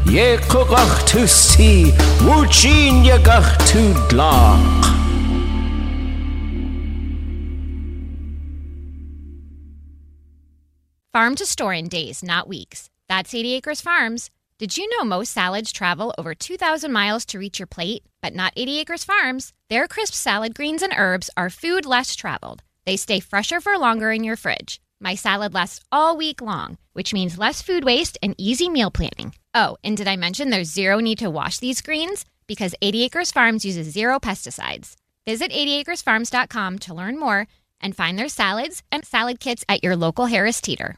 yeah, kukach to see, wuchin yagach to dlach. Farm to store in days, not weeks. That's 80 Acres Farms. Did you know most salads travel over 2,000 miles to reach your plate? But not 80 Acres Farms. Their crisp salad greens and herbs are food less traveled. They stay fresher for longer in your fridge. My salad lasts all week long, which means less food waste and easy meal planning. Oh, and did I mention there's zero need to wash these greens? Because 80 Acres Farms uses zero pesticides. Visit 80acresfarms.com to learn more and find their salads and salad kits at your local Harris Teeter.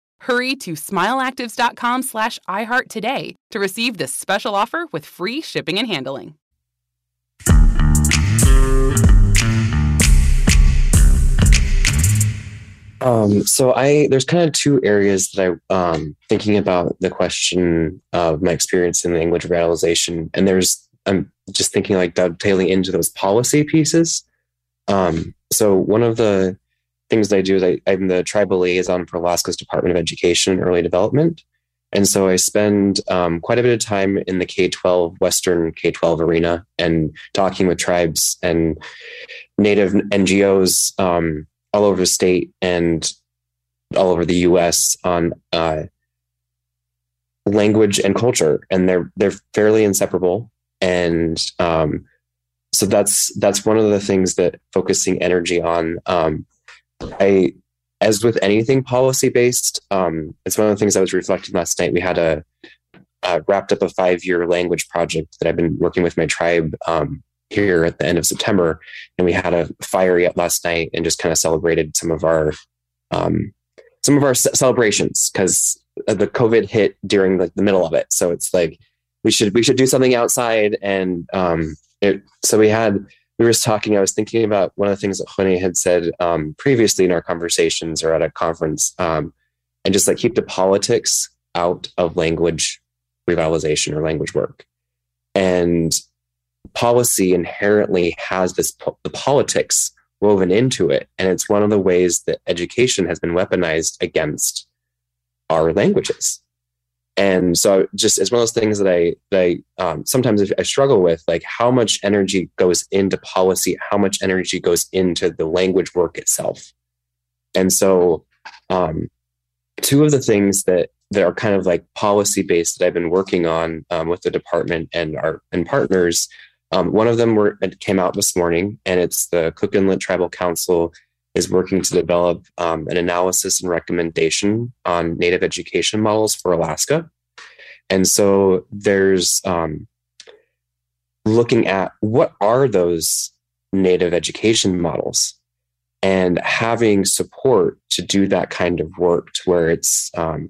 Hurry to smileactives.com slash iHeart today to receive this special offer with free shipping and handling. Um, so I there's kind of two areas that I um thinking about the question of my experience in language revitalization, and there's I'm just thinking like dovetailing into those policy pieces. Um, so one of the things that I do is I, I'm the tribal liaison for Alaska's Department of Education and Early Development, and so I spend um, quite a bit of time in the K 12, Western K 12 arena and talking with tribes and Native NGOs um, all over the state and all over the US on uh, language and culture. And they're, they're fairly inseparable. And um, so that's, that's one of the things that focusing energy on. Um, I, as with anything policy based, um, it's one of the things I was reflecting last night. We had a wrapped up a five year language project that I've been working with my tribe um, here at the end of September, and we had a fire yet last night and just kind of celebrated some of our um, some of our celebrations because the COVID hit during like the middle of it. So it's like we should we should do something outside, and um, it, so we had we were just talking. I was thinking about one of the things that Hone had said um, previously in our conversations or at a conference, um, and just like keep the politics out of language revitalization or language work. And policy inherently has this po- the politics woven into it, and it's one of the ways that education has been weaponized against our languages. And so, just as one of those things that I, I um, sometimes I struggle with, like how much energy goes into policy, how much energy goes into the language work itself. And so, um, two of the things that that are kind of like policy based that I've been working on um, with the department and our and partners. Um, one of them were, came out this morning, and it's the Cook Inlet Tribal Council is working to develop um, an analysis and recommendation on native education models for Alaska. And so there's um, looking at what are those native education models and having support to do that kind of work to where it's um,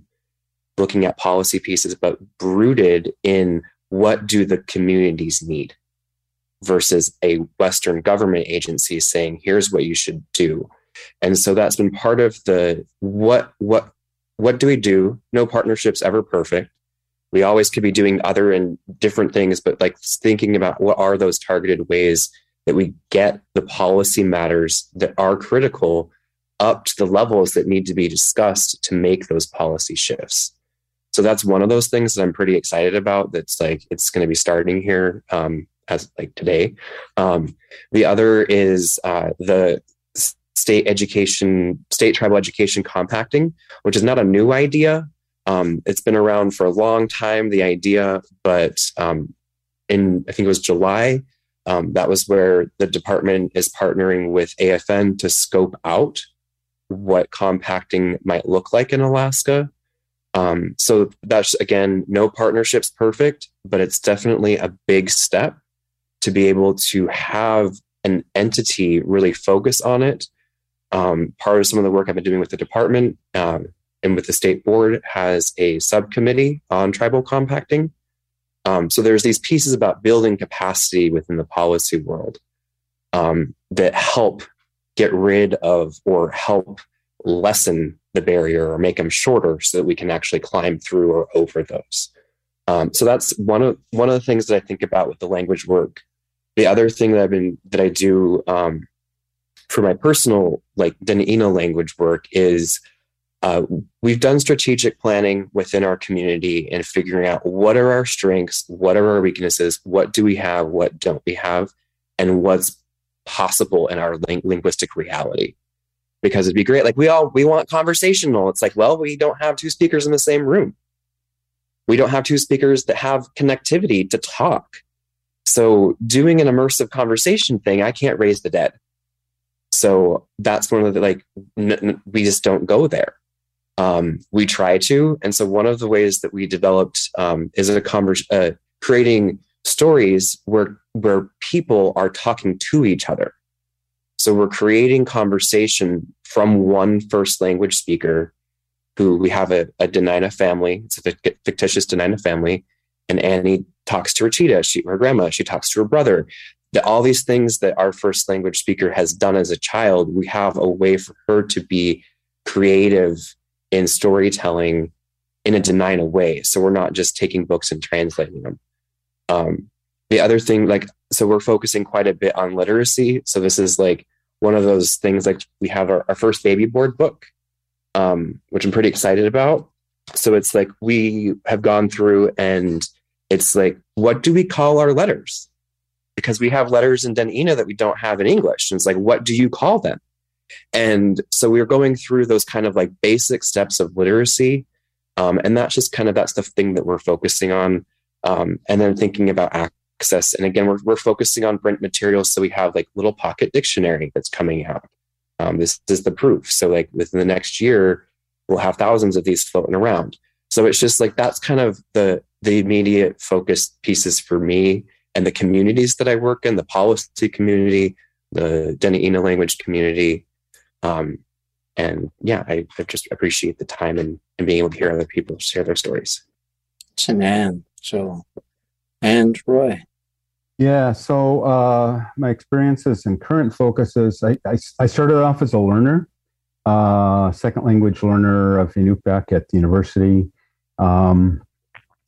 looking at policy pieces, but rooted in what do the communities need versus a Western government agency saying, here's what you should do. And so that's been part of the what what what do we do? No partnerships ever perfect. We always could be doing other and different things, but like thinking about what are those targeted ways that we get the policy matters that are critical up to the levels that need to be discussed to make those policy shifts. So that's one of those things that I'm pretty excited about. That's like it's going to be starting here um, as like today. Um, the other is uh, the state education, state tribal education compacting, which is not a new idea. Um, it's been around for a long time. The idea, but um, in I think it was July, um, that was where the department is partnering with AFN to scope out what compacting might look like in Alaska. Um, so that's again, no partnerships perfect, but it's definitely a big step to be able to have an entity really focus on it. Um, part of some of the work I've been doing with the department um, and with the state board has a subcommittee on tribal compacting. Um, so there's these pieces about building capacity within the policy world um, that help get rid of or help lessen the barrier or make them shorter so that we can actually climb through or over those. Um, so that's one of one of the things that I think about with the language work. The other thing that I've been that I do um, for my personal like Dena'ina language work is uh, we've done strategic planning within our community and figuring out what are our strengths, what are our weaknesses, what do we have, what don't we have, and what's possible in our ling- linguistic reality. Because it'd be great. Like we all we want conversational. It's like, well, we don't have two speakers in the same room. We don't have two speakers that have connectivity to talk. So doing an immersive conversation thing, I can't raise the dead. So that's one of the like n- n- we just don't go there um, we try to. And so one of the ways that we developed um, is a convers- uh, creating stories where where people are talking to each other. So we're creating conversation from one first language speaker who we have a, a Dena'ina family. It's a fictitious Dena'ina family. And Annie talks to Rachita, she, her grandma. She talks to her brother. The, all these things that our first language speaker has done as a child, we have a way for her to be creative in storytelling in a Dena'ina way. So we're not just taking books and translating them. Um, the other thing, like, so we're focusing quite a bit on literacy. So this is like one of those things, like we have our, our first baby board book, um, which I'm pretty excited about. So it's like we have gone through and it's like, what do we call our letters? Because we have letters in Dena'ina that we don't have in English. And it's like, what do you call them? And so we are going through those kind of like basic steps of literacy. Um, and that's just kind of that's the thing that we're focusing on. Um, and then thinking about access. And again, we're, we're focusing on print materials. So we have like little pocket dictionary that's coming out. Um, this is the proof. So like within the next year, we'll have thousands of these floating around. So it's just like that's kind of the the immediate focus pieces for me and the communities that I work in, the policy community, the Dena'ina language community, um, and yeah, I, I, just appreciate the time and, and being able to hear other people share their stories. Shanann, Joel, and Roy. Yeah, so uh, my experiences and current focuses, I, I, I started off as a learner, uh, second language learner of Inupiaq at the university. Um,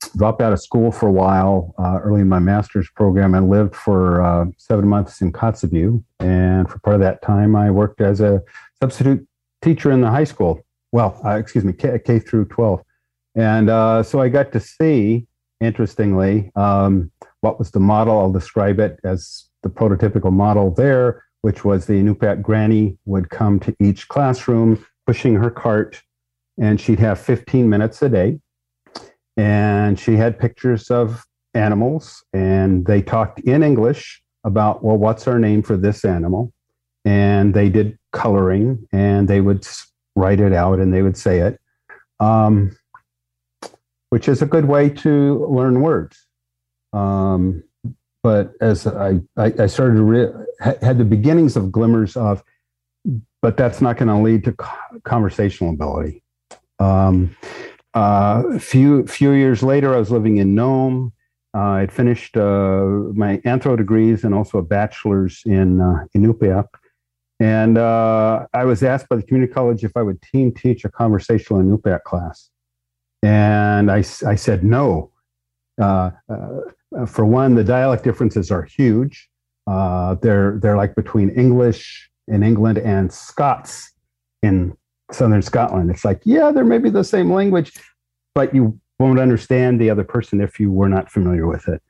dropped out of school for a while uh, early in my master's program and lived for uh, seven months in Kotzebue. And for part of that time, I worked as a substitute teacher in the high school. Well, uh, excuse me, K, K, through 12. And uh, so I got to see, interestingly, um, what was the model. I'll describe it as the prototypical model there, which was the Inupiaq granny would come to each classroom pushing her cart, and she'd have 15 minutes a day and she had pictures of animals and they talked in english about well what's our name for this animal? And they did coloring and they would write it out and they would say it um, which is a good way to learn words. Um, but as I, I, I started to re- had the beginnings of glimmers of but that's not going to lead to conversational ability. Um, uh, a few few years later, I was living in Nome. Uh, I'd finished uh, my anthro degrees and also a bachelor's in uh, Inupiaq. And uh, I was asked by the community college if I would team teach a conversational Inupiaq class. And I, I said no. Uh, uh, for one, the dialect differences are huge. they're, they're like between English in England and Scots in southern Scotland. It's like, yeah, there may be the same language, but you won't understand the other person if you were not familiar with it.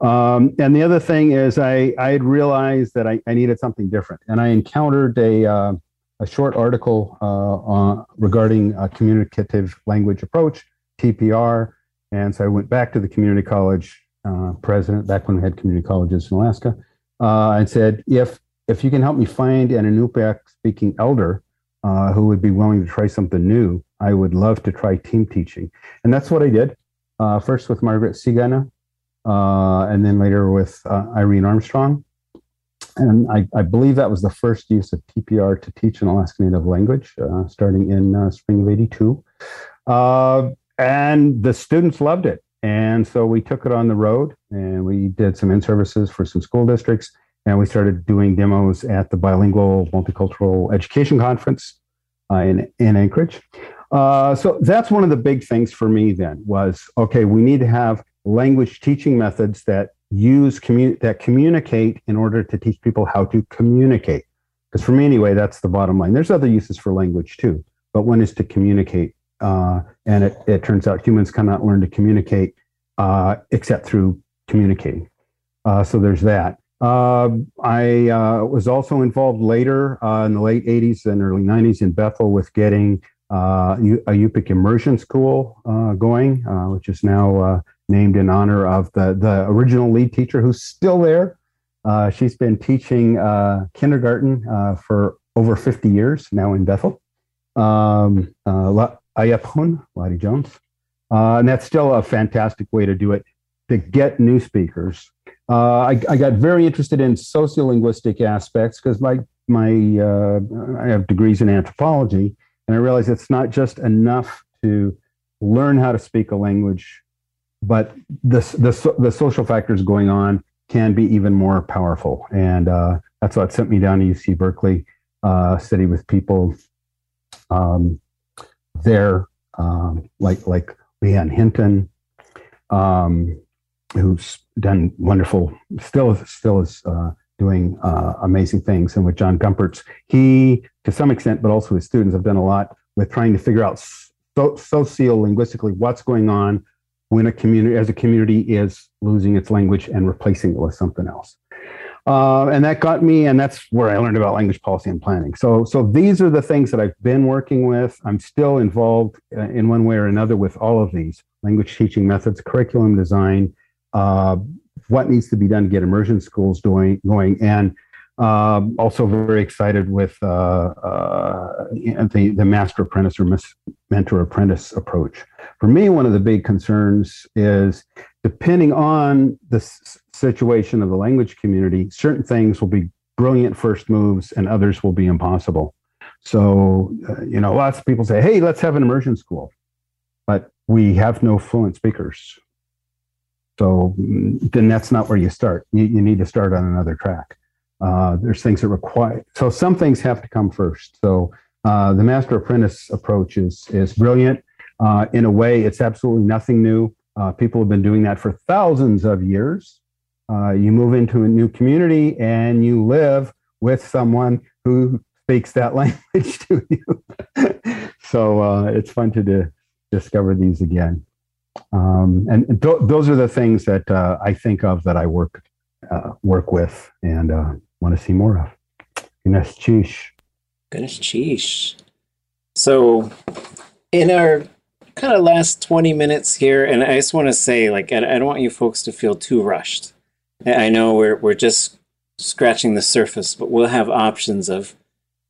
Um, and the other thing is, I I had realized that I, I needed something different, and I encountered a uh, a short article uh, regarding a communicative language approach (TPR), and so I went back to the community college uh, president back when we had community colleges in Alaska, uh, and said, if if you can help me find an Inupiaq speaking elder uh, who would be willing to try something new, I would love to try team teaching. And that's what I did. Uh, first with Margaret Sigana, uh, and then later with uh, Irene Armstrong. And I, I, believe that was the first use of TPR to teach an Alaska Native language, uh, starting in uh, spring of 82. and the students loved it. And so we took it on the road and we did some in services for some school districts and we started doing demos at the bilingual multicultural education conference uh, in, in Anchorage. Uh, so that's one of the big things for me then was okay, we need to have language teaching methods that use that communicate in order to teach people how to communicate. Because for me, anyway, that's the bottom line. There's other uses for language too, but one is to communicate. Uh, and it, it turns out humans cannot learn to communicate uh, except through communicating. Uh, so there's that. Uh, I uh, was also involved later uh, in the late 80s and early 90s in Bethel with getting uh, a Yupik immersion school uh, going, uh, which is now named in honor of the, the original lead teacher who's still there. she's been teaching kindergarten for over 50 years now in Bethel. Um, Ayaprun, Lottie Jones. and that's still a fantastic way to do it to get new speakers uh, I, I, got very interested in sociolinguistic aspects because my my uh, I have degrees in anthropology, and I realized it's not just enough to learn how to speak a language, but the the, the social factors going on can be even more powerful, and uh, that's what sent me down to UC Berkeley, uh, study with people um, there, um, like like Leanne Hinton. Um, who's done wonderful, still still is uh, doing uh, amazing things. And with John Gumperz, he, to some extent, but also his students, have done a lot with trying to figure out so, sociolinguistically what's going on when a community, as a community, is losing its language and replacing it with something else. Uh, and that got me, and that's where I learned about language policy and planning. So, so these are the things that I've been working with. I'm still involved uh, in one way or another with all of these language teaching methods, curriculum design, uh, what needs to be done to get immersion schools doing, going, and uh, also very excited with uh, uh, the, the master apprentice or mentor apprentice approach. For me, one of the big concerns is depending on the s- situation of the language community, certain things will be brilliant first moves and others will be impossible. So, uh, you know, lots of people say, hey, let's have an immersion school. But we have no fluent speakers. So then that's not where you start. You, you need to start on another track. Uh, there's things that require, so some things have to come first. So uh, the master apprentice approach is, is brilliant. Uh, in a way, it's absolutely nothing new. Uh, people have been doing that for thousands of years. Uh, you move into a new community and you live with someone who speaks that language to you. so uh, it's fun to do, discover these again. Um, and th- those are the things that uh, I think of that I work uh, work with and uh, want to see more of. Gunalchéesh. Ganesh Chish. So, in our kind of last 20 minutes here, and I just want to say, like, I, I don't want you folks to feel too rushed. I know we're, we're just scratching the surface, but we'll have options of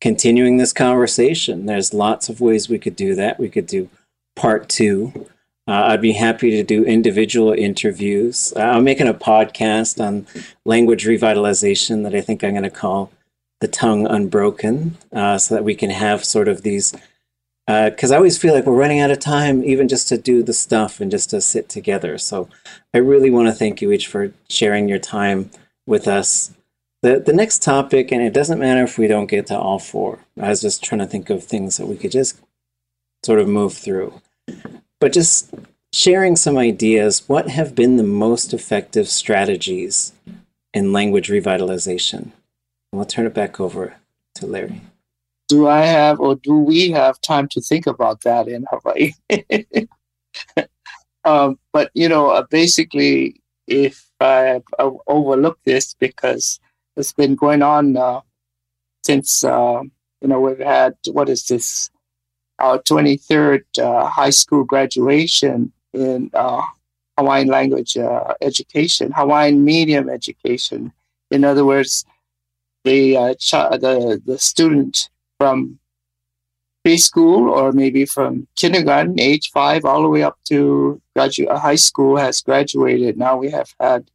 continuing this conversation. There's lots of ways we could do that. We could do part two. Uh, I'd be happy to do individual interviews. Uh, I'm making a podcast on language revitalization that I think I'm going to call The Tongue Unbroken, uh, so that we can have sort of these. Because uh, I always feel like we're running out of time, even just to do the stuff and just to sit together. So I really want to thank you each for sharing your time with us. The, the next topic, and it doesn't matter if we don't get to all four. I was just trying to think of things that we could just sort of move through but just sharing some ideas. What have been the most effective strategies in language revitalization? I'll turn it back over to Larry. Do I have or do we have time to think about that in Hawaii? um, but, you know, uh, basically, if I, overlook this because it's been going on uh, since, uh, you know, we've had, what is this, our 23rd uh, high school graduation in uh, Hawaiian language uh, education, Hawaiian medium education. In other words, the, uh, ch- the, the student from preschool or maybe from kindergarten, age five, all the way up to graduate high school has graduated. Now we have had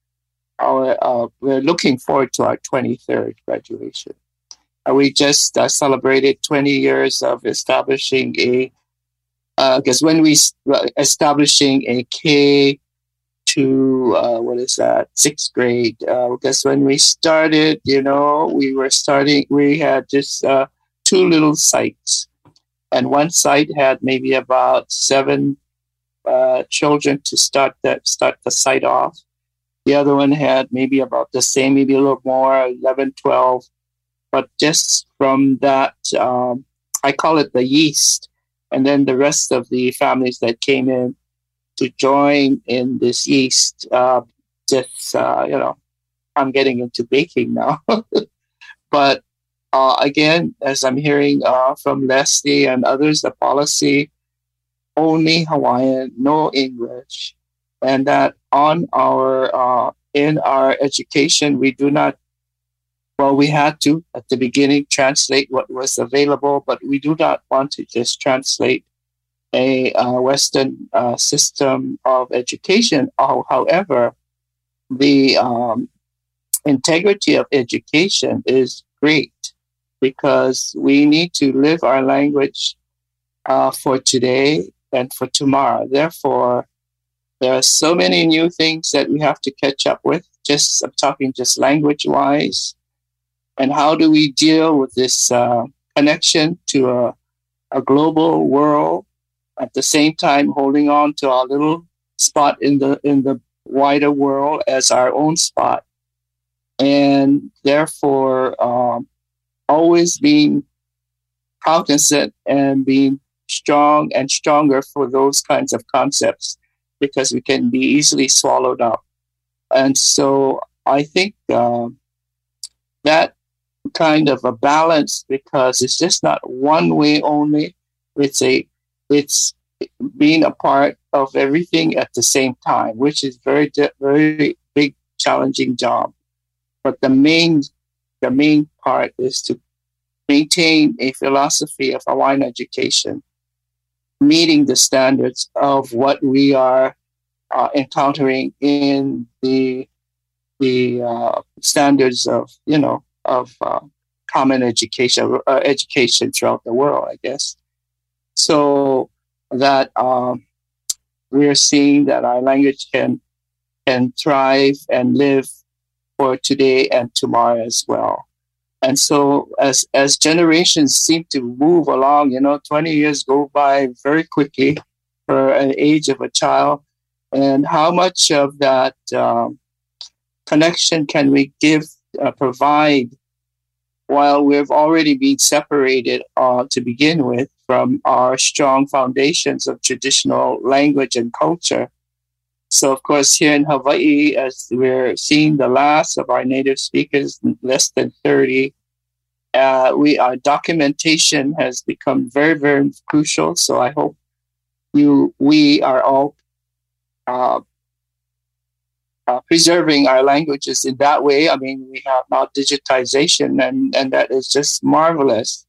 our, uh, we're looking forward to our 23rd graduation. Uh, we just uh, celebrated 20 years of establishing a because uh, when we uh, establishing a K to uh, what is that sixth grade because when we started you know we were starting we had just two little sites and one site had maybe about seven uh, children to start that start the site off. The other one had maybe about the same, maybe a little more, 11, 12. But just from that, um, I call it the yeast. And then the rest of the families that came in to join in this yeast, uh, just, uh, you know, I'm getting into baking now. but uh, again, as I'm hearing uh, from Leslie and others, the policy only Hawaiian, no English, and that on our uh, in our education we do not. Well, we had to at the beginning translate what was available, but we do not want to just translate a uh, Western uh, system of education. However, the um, integrity of education is great because we need to live our language uh, for today and for tomorrow. Therefore, there are so many new things that we have to catch up with. Just I'm talking just language wise, and how do we deal with this uh, connection to a, a global world at the same time holding on to our little spot in the in the wider world as our own spot, and therefore um, always being cognizant and being strong and stronger for those kinds of concepts because we can be easily swallowed up. And so I think um, that kind of a balance because it's just not one way only. It's a it's being a part of everything at the same time, which is very very big challenging job. But the main the main part is to maintain a philosophy of Hawaiian education meeting the standards of what we are uh, encountering in the the uh, standards of you know of uh, common education uh, education throughout the world, I guess. So that um, we are seeing that our language can can thrive and live for today and tomorrow as well. And so as as generations seem to move along, you know, 20 years go by very quickly for an age of a child. And how much of that um, connection can we give, uh, provide while we've already been separated uh, to begin with from our strong foundations of traditional language and culture? So, of course, here in Hawaii, as we're seeing the last of our native speakers, less than 30, uh, we our documentation has become very, very crucial. So I hope you, we are all uh, uh, preserving our languages in that way. I mean, we have now digitization, and and that is just marvelous.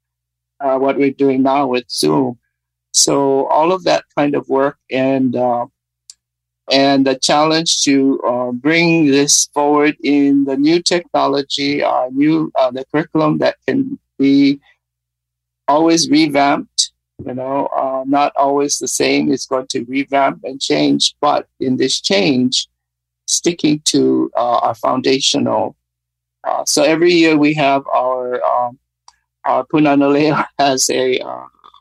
Uh, what we're doing now with Zoom. So all of that kind of work and uh, and the challenge to uh, bring this forward in the new technology, uh, new uh, the curriculum that can be always revamped. You know, not always the same. It's going to revamp and change, but in this change, sticking to uh, our foundational. Uh, so every year we have our um, our Pūnana Leo has a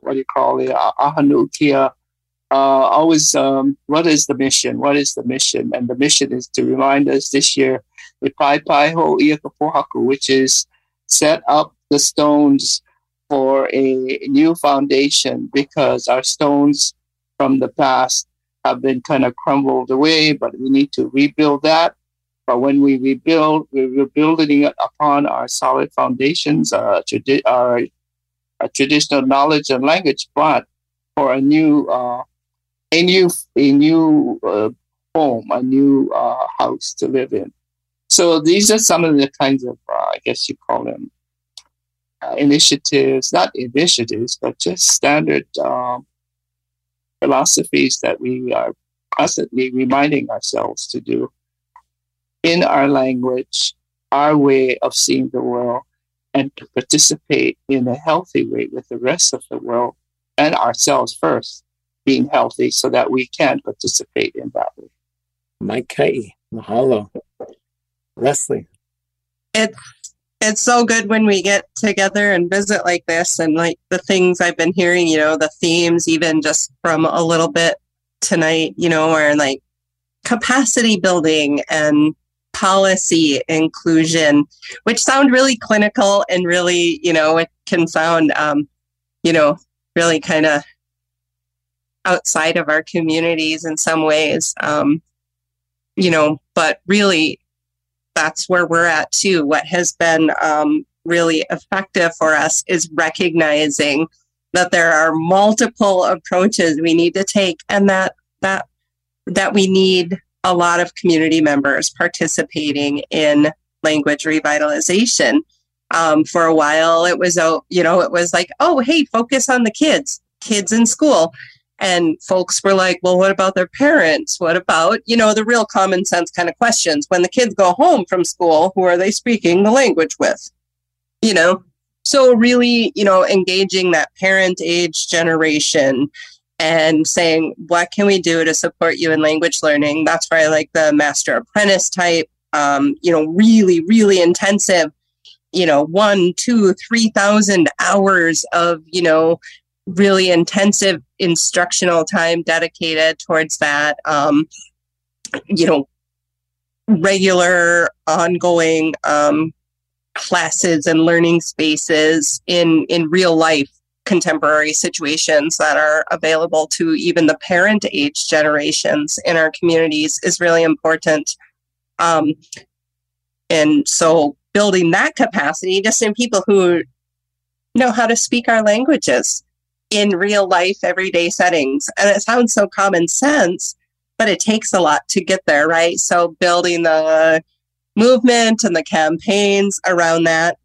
what do you call it? Ahanukia uh, always, um, what is the mission? What is the mission? And the mission is to remind us this year, the Pai Pai Ho Iakapohaku, which is set up the stones for a new foundation because our stones from the past have been kind of crumbled away, but we need to rebuild that. But when we rebuild, we're rebuilding it upon our solid foundations, our, tradi- our, our traditional knowledge and language, but for a new uh, a new a new uh, home, a new uh, house to live in. So these are some of the kinds of, uh, I guess you call them, uh, initiatives, not initiatives, but just standard um, philosophies that we are constantly reminding ourselves to do in our language, our way of seeing the world, and to participate in a healthy way with the rest of the world and ourselves first being healthy so that we can participate in that way. Mike Mahalo. Leslie. It's it's so good when we get together and visit like this and like the things I've been hearing, you know, the themes, even just from a little bit tonight, you know, are like capacity building and policy inclusion, which sound really clinical and really, you know, it can sound, um, you know, really kind of outside of our communities in some ways. Um, you know, but really that's where we're at too. What has been um, really effective for us is recognizing that there are multiple approaches we need to take and that that that we need a lot of community members participating in language revitalization. Um, for a while, it was, oh, you know, it was like, oh, hey, focus on the kids, kids in school. And folks were like, well, what about their parents? What about, you know, the real common sense kind of questions? When the kids go home from school, who are they speaking the language with? You know, so really, you know, engaging that parent age generation and saying, what can we do to support you in language learning? That's why I like the master apprentice type, um, you know, really, really intensive, you know, one, two, three thousand hours of, you know, really intensive instructional time dedicated towards that. Um, you know, regular, ongoing um, classes and learning spaces in in real life contemporary situations that are available to even the parent age generations in our communities is really important. Um, and so building that capacity just in people who know how to speak our languages in real life, everyday settings. And it sounds so common sense, but it takes a lot to get there, right? So building the movement and the campaigns around that.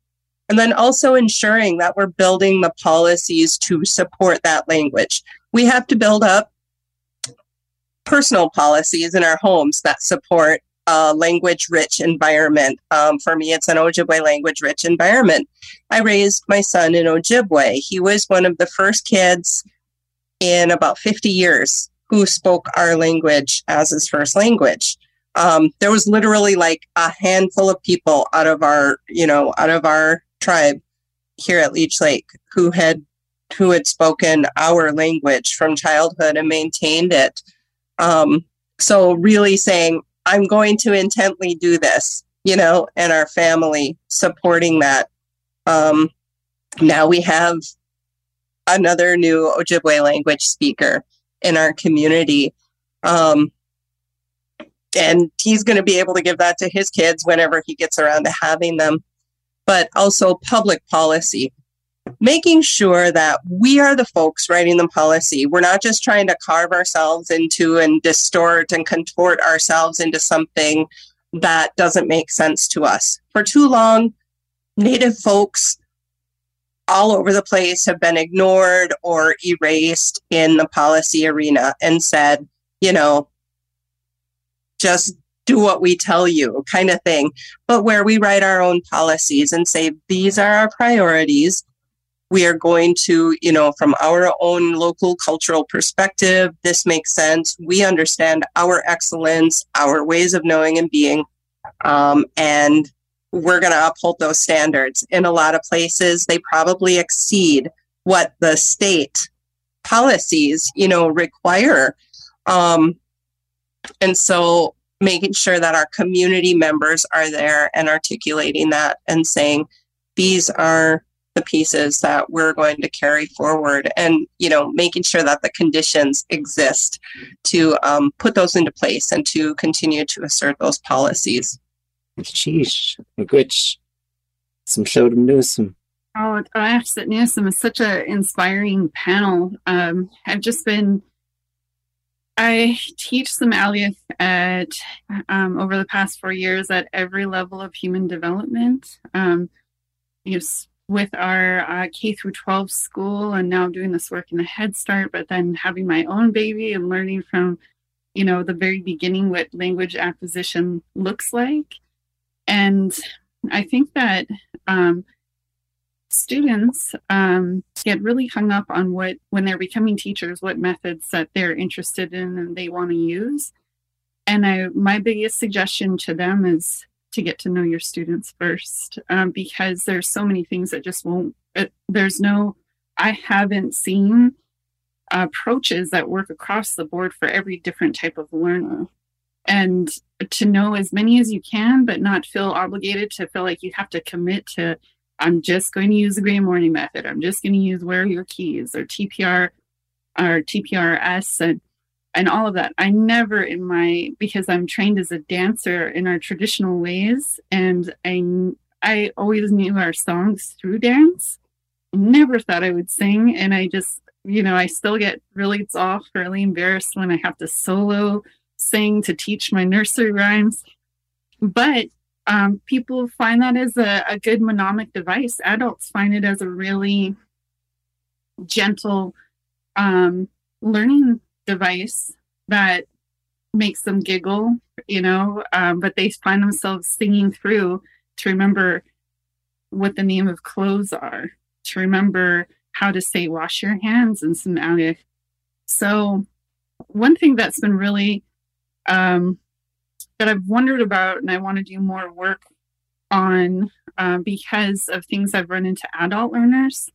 And then also ensuring that we're building the policies to support that language. We have to build up personal policies in our homes that support language rich environment. Um, for me, it's an Ojibwe language rich environment. I raised my son in Ojibwe. He was one of the first kids in about 50 years who spoke our language as his first language. Um, there was literally like a handful of people out of our, you know, out of our tribe here at Leech Lake who had who had spoken our language from childhood and maintained it. Um, so really saying, I'm going to intently do this, you know, and our family supporting that. Um, now we have another new Ojibwe language speaker in our community. Um, and he's going to be able to give that to his kids whenever he gets around to having them. But also public policy, making sure that we are the folks writing the policy. We're not just trying to carve ourselves into and distort and contort ourselves into something that doesn't make sense to us. For too long, Native folks all over the place have been ignored or erased in the policy arena and said, you know, just do what we tell you kind of thing. But where we write our own policies and say, these are our priorities. We are going to, you know, from our own local cultural perspective, this makes sense. We understand our excellence, our ways of knowing and being. Um, and we're going to uphold those standards. In a lot of places, they probably exceed what the state policies, you know, require. Um, and so making sure that our community members are there and articulating that and saying, these are the pieces that we're going to carry forward and you know making sure that the conditions exist to um, put those into place and to continue to assert those policies Sheesh, good. Some showed them Newsom. Oh, Ashton Newsom is such an inspiring panel. Um, I've just been, I teach Sm'algyax at um, over the past four years at every level of human development. Um, you know, with our uh, K through 12 school, and now doing this work in the Head Start, but then having my own baby and learning from, you know, the very beginning what language acquisition looks like and I think that um, students um, get really hung up on what, when they're becoming teachers, what methods that they're interested in and they want to use. And I, my biggest suggestion to them is to get to know your students first um, because there's so many things that just won't it, there's no i haven't seen approaches that work across the board for every different type of learner. And to know as many as you can but not feel obligated to feel like you have to commit to i'm just going to use the gray morning method. I'm just going to use where are your keys or tpr or tprs and and all of that. I never in my because I'm trained as a dancer in our traditional ways and I I always knew our songs through dance. Never thought I would sing and I just you know, I still get really off really embarrassed when I have to solo sing to teach my nursery rhymes. But um, people find that as a, a good mnemonic device. Adults find it as a really gentle um, learning device that makes them giggle, you know, um, but they find themselves singing through to remember what the name of clothes are, to remember how to say wash your hands and in Sm'algyax. So, one thing that's been really um, that I've wondered about and I want to do more work on uh, because of things I've run into adult learners.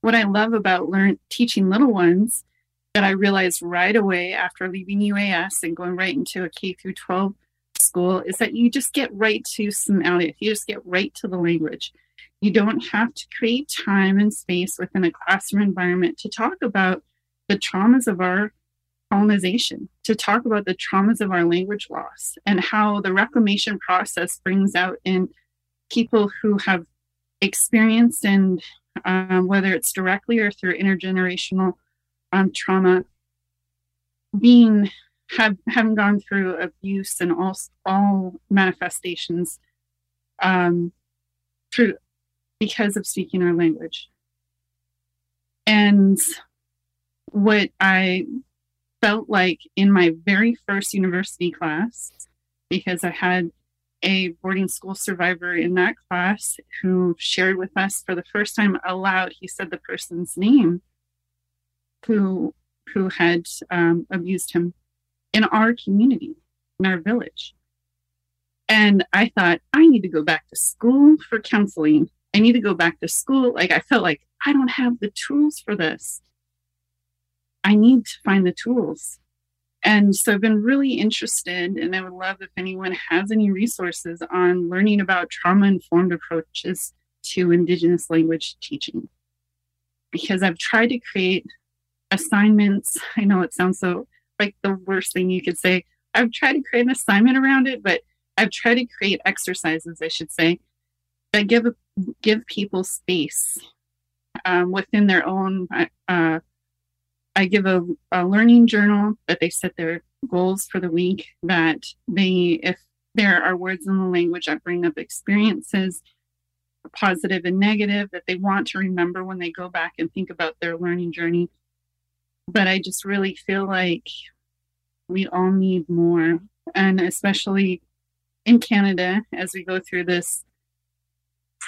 What I love about learn teaching little ones that I realized right away after leaving UAS and going right into a K through 12 school is that you just get right to Sm'algyax. You just get right to the language. You don't have to create time and space within a classroom environment to talk about the traumas of our colonization, to talk about the traumas of our language loss, and how the reclamation process brings out in people who have experienced and um, whether it's directly or through intergenerational um, trauma, being have having gone through abuse and all all manifestations um, through because of speaking our language. And what I felt like in my very first university class, because I had a boarding school survivor in that class who shared with us for the first time aloud, he said the person's name who who had um, abused him in our community, in our village. And I thought, I need to go back to school for counseling. I need to go back to school. Like, I felt like I don't have the tools for this. I need to find the tools. And so I've been really interested, and I would love if anyone has any resources on learning about trauma informed approaches to Indigenous language teaching. Because I've tried to create assignments. I know it sounds so like the worst thing you could say. I've tried to create an assignment around it, but I've tried to create exercises, I should say, that give give people space um, within their own. Uh, I give a, a learning journal that they set their goals for the week. That they, if there are words in the language that bring up experiences, positive and negative, that they want to remember when they go back and think about their learning journey but I just really feel like we all need more. And especially in Canada, as we go through this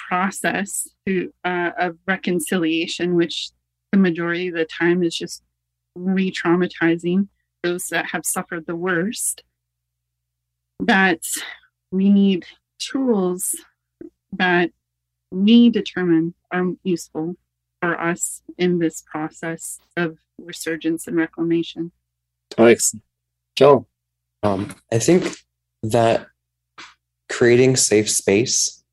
process uh, of reconciliation, which the majority of the time is just re traumatizing those that have suffered the worst, that we need tools that we determine are useful for us in this process of resurgence and reclamation. Alex, Joe. Um, I think that creating safe space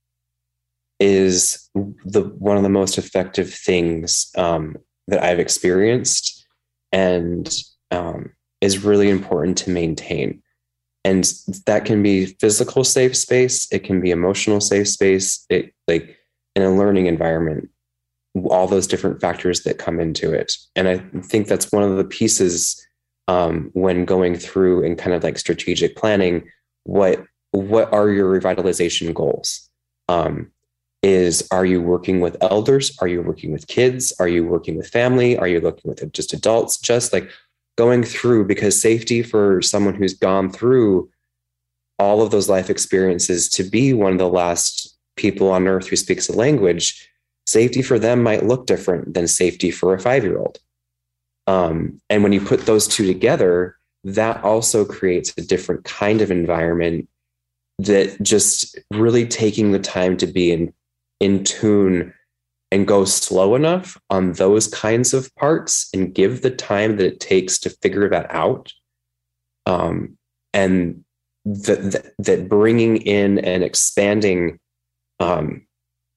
is the one of the most effective things um, that I've experienced, and um, is really important to maintain. And that can be physical safe space. It can be emotional safe space. It like in a learning environment all those different factors that come into it. And I think that's one of the pieces um, when going through and kind of like strategic planning. What what are your revitalization goals? Um, is are you working with elders? Are you working with kids? Are you working with family? Are you looking with just adults? Just like going through because safety for someone who's gone through all of those life experiences to be one of the last people on earth who speaks a language safety for them might look different than safety for a five year old. Um, and when you put those two together, that also creates a different kind of environment that just really taking the time to be in in tune and go slow enough on those kinds of parts and give the time that it takes to figure that out um, and that that bringing in and expanding um,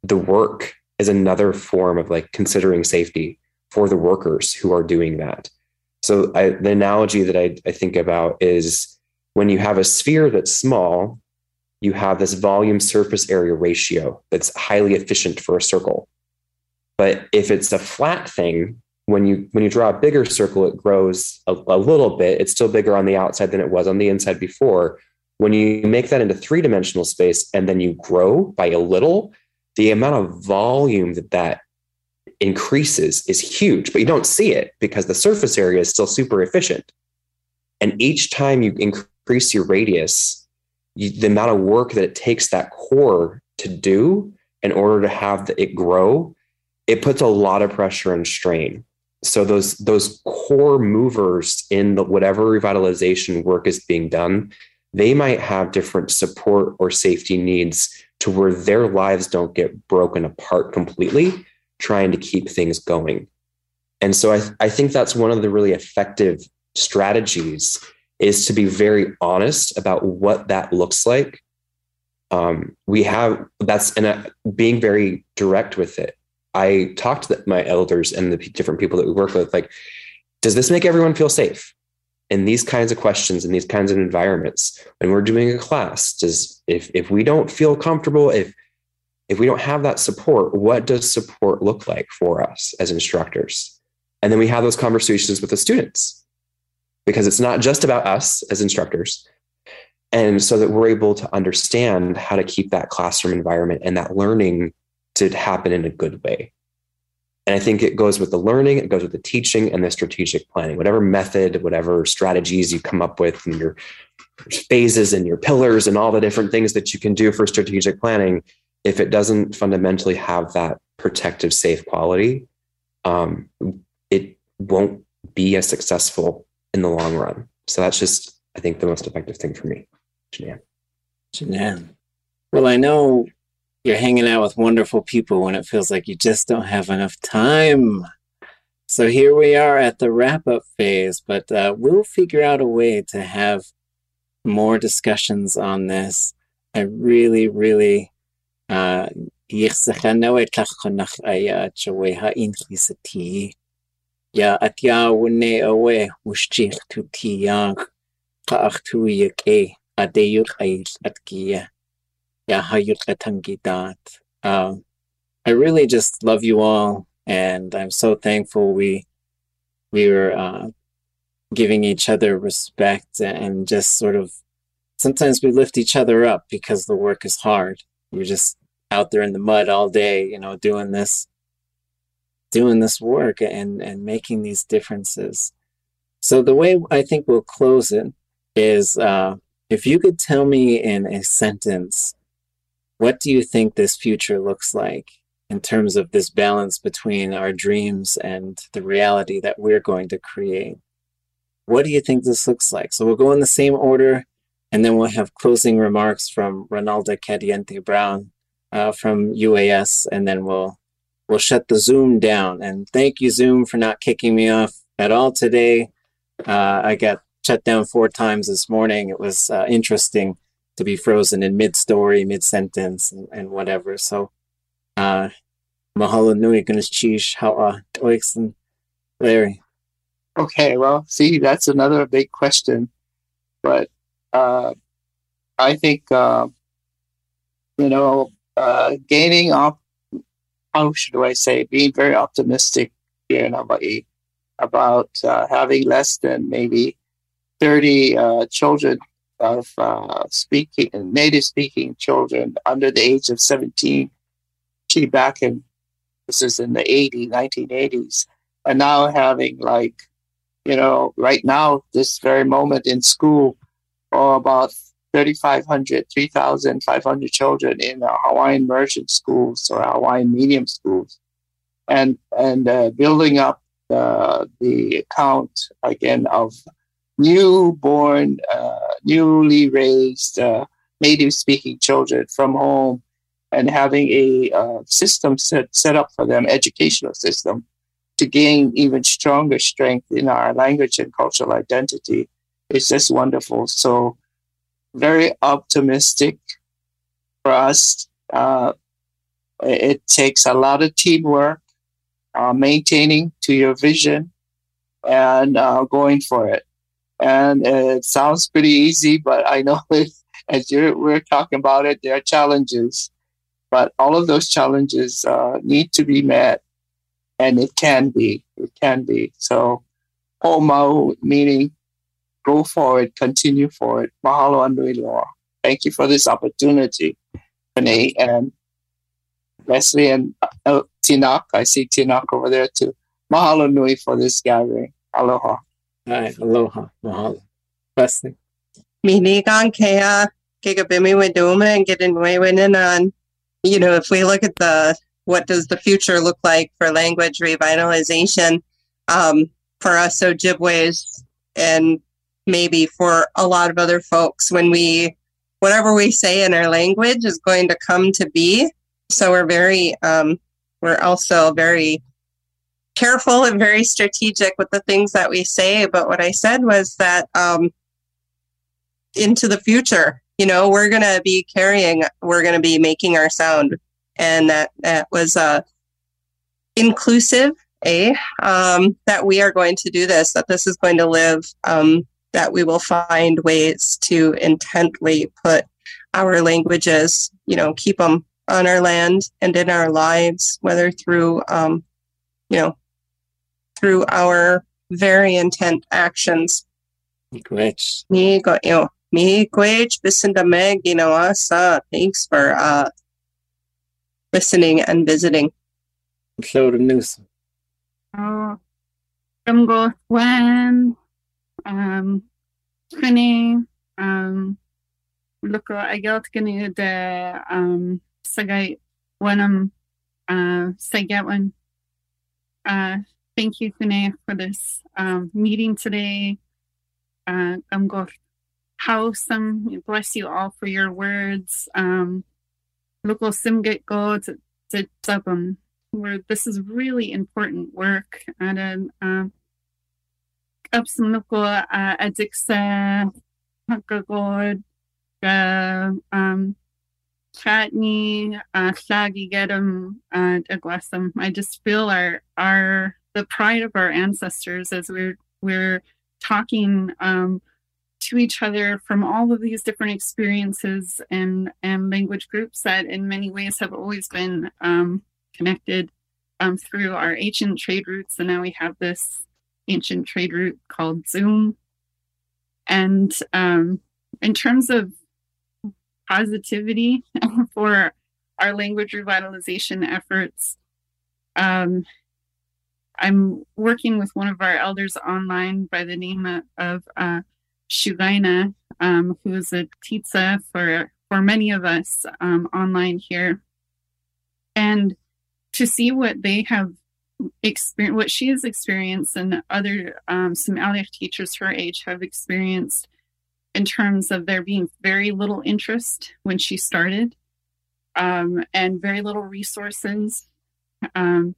the work is another form of like considering safety for the workers who are doing that. So I, the analogy that I, I think about is when you have a sphere that's small you have this volume surface area ratio that's highly efficient for a circle. But if it's a flat thing when you when you draw a bigger circle it grows a, a little bit. It's still bigger on the outside than it was on the inside before. When you make that into three dimensional space and then you grow by a little the amount of volume that that increases is huge but you don't see it because the surface area is still super efficient. And each time you increase your radius you, the amount of work that it takes that core to do in order to have the, it grow it puts a lot of pressure and strain. So those those core movers in the whatever revitalization work is being done they might have different support or safety needs to where their lives don't get broken apart completely trying to keep things going. And so I, I think that's one of the really effective strategies is to be very honest about what that looks like. Um, we have that's and uh, being very direct with it. I talked to my elders and the different people that we work with, like, does this make everyone feel safe? In these kinds of questions in these kinds of environments, when we're doing a class, does if if we don't feel comfortable, if if we don't have that support, what does support look like for us as instructors? And then we have those conversations with the students because it's not just about us as instructors. And so that we're able to understand how to keep that classroom environment and that learning to happen in a good way. And I think it goes with the learning, it goes with the teaching and the strategic planning, whatever method, whatever strategies you come up with and your phases and your pillars and all the different things that you can do for strategic planning. If it doesn't fundamentally have that protective, safe quality, um, it won't be as successful in the long run. So that's just, I think, the most effective thing for me. Janan. Janan. Well, I know you're hanging out with wonderful people when it feels like you just don't have enough time. So here we are at the wrap up phase, but uh, we'll figure out a way to have more discussions on this. I really, really uh atkiya um, I really just love you all, and I'm so thankful we we were uh, giving each other respect and just sort of sometimes we lift each other up because the work is hard. We're just out there in the mud all day, you know, doing this doing this work and and making these differences. So the way I think we'll close it is uh, if you could tell me in a sentence what do you think this future looks like in terms of this balance between our dreams and the reality that we're going to create? What do you think this looks like? So we'll go in the same order, and then we'll have closing remarks from Ronalda Cadiente Brown uh, from UAS, and then we'll we'll shut the Zoom down. And thank you, Zoom, for not kicking me off at all today. Uh, I got shut down four times this morning. It was uh, interesting to be frozen in mid story, mid sentence, and, and, whatever. So, uh, mahalo nui chish how and Larry. Okay, well, see, that's another big question, but uh, I think uh, you know, uh, gaining up. How should I say? Being very optimistic here in Hawaii about uh, having less than maybe 30 uh, children of uh, speaking native speaking children under the age of 17 she back in this is in the 80 1980s and now having like you know right now this very moment in school or about 3500 3500 children in hawaiian immersion schools or hawaiian medium schools. And and uh, building up uh, the count again of newborn, uh, newly raised uh, native speaking children from home and having a uh, system set, set up for them, educational system, to gain even stronger strength in our language and cultural identity. It's just wonderful. So, very optimistic for us. Uh, it takes a lot of teamwork, uh, maintaining to your vision, and uh, going for it. And it sounds pretty easy, but I know it, as you're, we're talking about it, there are challenges. But all of those challenges uh, need to be met, and it can be. It can be. So, Omau meaning go forward, continue forward. Mahalo Andui Loa. Thank you for this opportunity, Renee and Leslie and uh, Tinak. I see Tinak over there too. Mahalo Nui for this gathering. Aloha. Hi, aloha. Mahalo. Leslie. Minigang kaya gigabimi weduma and getting way on. You know, if we look at the what does the future look like for language revitalization um, for us Ojibways and maybe for a lot of other folks when we whatever we say in our language is going to come to be so we're very um, we're also very careful and very strategic with the things that we say but what i said was that um, into the future you know we're going to be carrying we're going to be making our sound. And that that was uh, inclusive a um, that we are going to do this that this is going to live um, that we will find ways to intently put our languages you know keep them on our land and in our lives whether through um, you know through our very intent actions Great. me go you know me gwech bisinda meg you know uh, thanks for uh listening and visiting. Florida news. Oh, I'm go when um kani um look I got kani the um sagay when I'm uh sagat one uh thank you kani for this um meeting today. Uh I'm go house um bless you all for your words. Um local simgate go to to um where this is really important work and um up some local uh addixa hakagod uh um chatney uh shaggy get them and aggressum I just feel our our the pride of our ancestors as we're we're talking um to each other from all of these different experiences and and language groups that in many ways have always been um, connected um, through our ancient trade routes. And now we have this ancient trade route called zoom. And um, in terms of positivity for our language revitalization efforts um, i'm working with one of our elders online by the name of uh, Shugaina, um, who is a titsa for for many of us um, online here, and to see what they have experienced, what she has experienced, and other um, some Alech teachers her age have experienced in terms of there being very little interest when she started, um, and very little resources, um,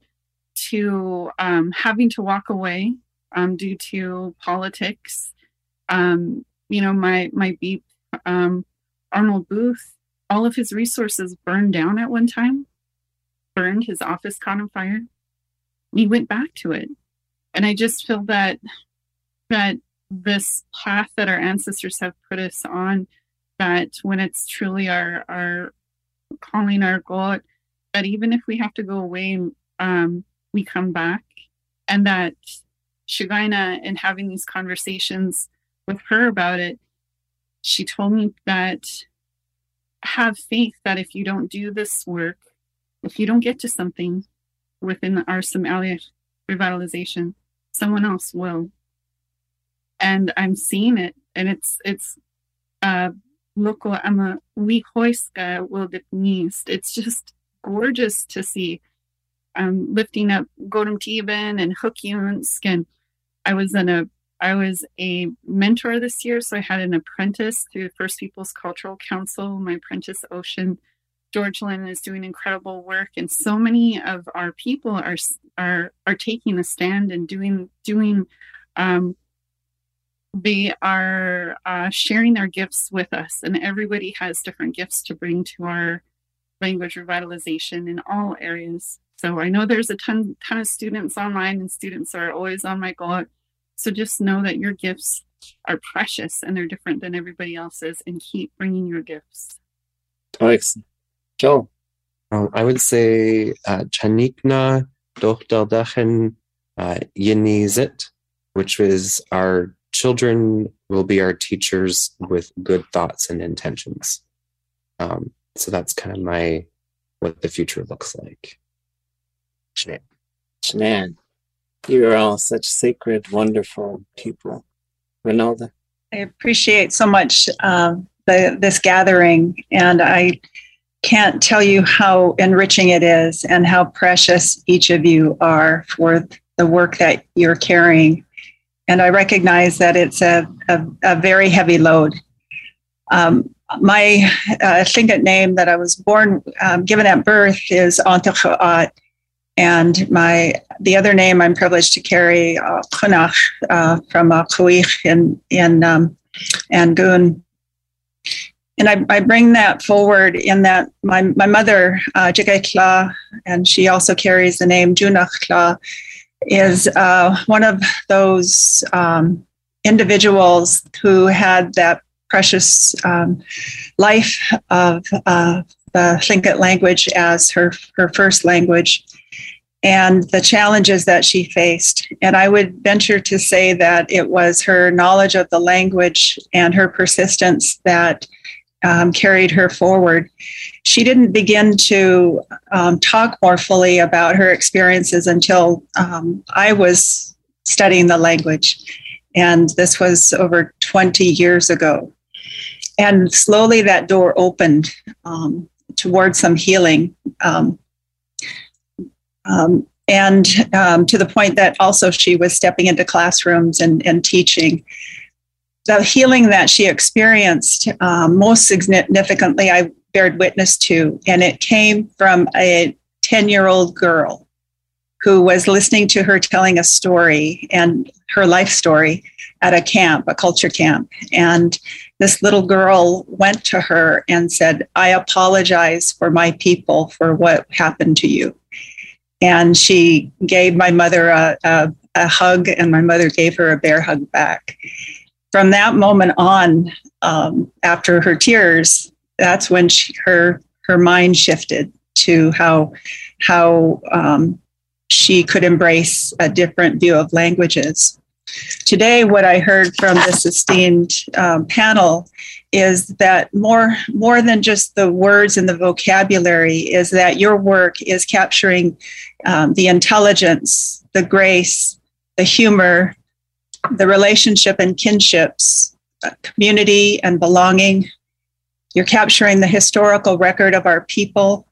to um, having to walk away um, due to politics um, you know, my my beep um, Arnold Booth, all of his resources burned down at one time, burned his office caught on fire. He went back to it, and I just feel that that this path that our ancestors have put us on, that when it's truly our our calling our goal, that even if we have to go away, um, we come back, and that Shagaina and having these conversations with her about it, she told me that have faith that if you don't do this work, if you don't get to something within our Sm'algyax revitalization, someone else will. And I'm seeing it, and it's it's uh local I'm a we hoiska will It's just gorgeous to see. Um lifting up Godum Tiban and Hook and I was in a I was a mentor this year, so I had an apprentice through First Peoples Cultural Council. My apprentice, Ocean George Lynn, is doing incredible work, and so many of our people are are are taking a stand and doing doing. Um, they are uh, sharing their gifts with us, and everybody has different gifts to bring to our language revitalization in all areas. So I know there's a ton ton of students online, and students are always on my goal. So just know that your gifts are precious and they're different than everybody else's, and keep bringing your gifts. Excellent. Joe. Um, I would say uh, Chanikna Dochdeldachen uh, Yenizit, which is our children will be our teachers with good thoughts and intentions. Um, so that's kind of my what the future looks like. Man, you are all such sacred, wonderful people. Ronalda. I appreciate so much um, the, this gathering, and I can't tell you how enriching it is and how precious each of you are for the work that you're carrying. And I recognize that it's a, a, a very heavy load. Um, my uh, name that I was born, um, given at birth, is Antacha'at. And my the other name I'm privileged to carry, uh, Kunach, uh, from uh, in, in um, Angoon. And I, I bring that forward in that my, my mother, uh, Kla, and she also carries the name Junach Kla, is uh, one of those um, individuals who had that precious um, life of uh, the Tlingit language as her, her first language and the challenges that she faced. And I would venture to say that it was her knowledge of the language and her persistence that um, carried her forward. She didn't begin to um, talk more fully about her experiences until um, I was studying the language. And this was over 20 years ago. And slowly that door opened um, towards some healing. Um, um, and um, to the point that also she was stepping into classrooms and, and teaching. The healing that she experienced, um, most significantly, I bared witness to, and it came from a 10 year old girl who was listening to her telling a story and her life story at a camp, a culture camp. And this little girl went to her and said, I apologize for my people for what happened to you and she gave my mother a, a, a, hug, and my mother gave her a bear hug back. From that moment on, um, after her tears, that's when she, her her mind shifted to how how um, she could embrace a different view of languages. Today, what I heard from this esteemed um, panel is that more more than just the words and the vocabulary is that your work is capturing um, the intelligence, the grace, the humor, the relationship and kinships, uh, community and belonging. You're capturing the historical record of our people.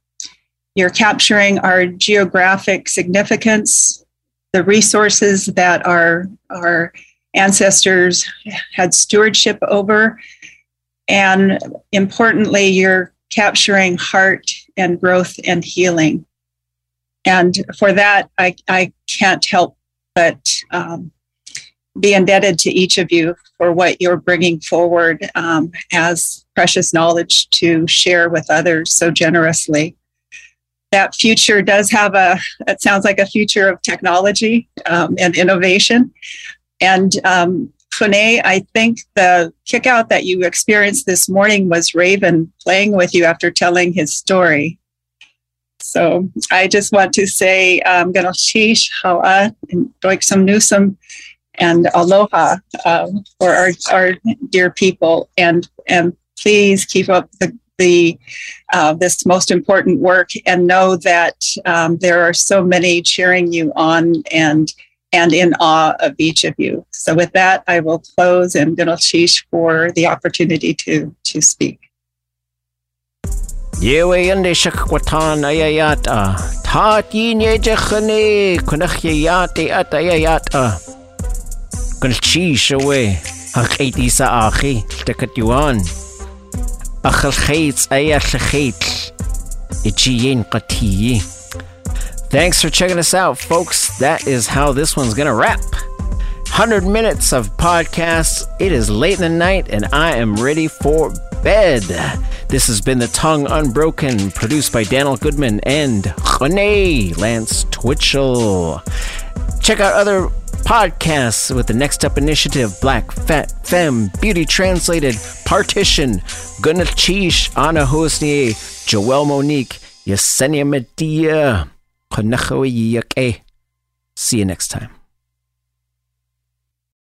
You're capturing our geographic significance, the resources that our, our ancestors had stewardship over. And importantly, you're capturing heart and growth and healing. And for that, I, I can't help but um, be indebted to each of you for what you're bringing forward um, as precious knowledge to share with others so generously. That future does have a, it sounds like a future of technology um, and innovation. And um, Fune, I think the kickout that you experienced this morning was Raven playing with you after telling his story. So I just want to say um, Gunalchéesh, Ha'a, and Doiksum Nusum, and Aloha um, for our, our dear people. And, and please keep up the, the uh, this most important work and know that um, there are so many cheering you on and and in awe of each of you. So with that, I will close and Gunalchéesh for the opportunity to to speak. Yewe yande shakwatan ayayata. Ah. Tati nye jechane kunach yayate at ayayata. Ah. Gulchish away. Hakiti sa aki. Tekatyuan. Achalchates ayachlachate. Ichiyin katiyi. Thanks for checking us out, folks. That is how this one's gonna wrap. 100 minutes of podcasts. It is late in the night, and I am ready for bed. This has been The Tongue Unbroken, produced by Daniel Goodman and Rene Lance Twitchell. Check out other podcasts with the Next Up Initiative, Black Fat Femme, Beauty Translated, Partition, Gunalchéesh, Anna Hosnier, Joelle Monique, Yesenia Medea, See you next time.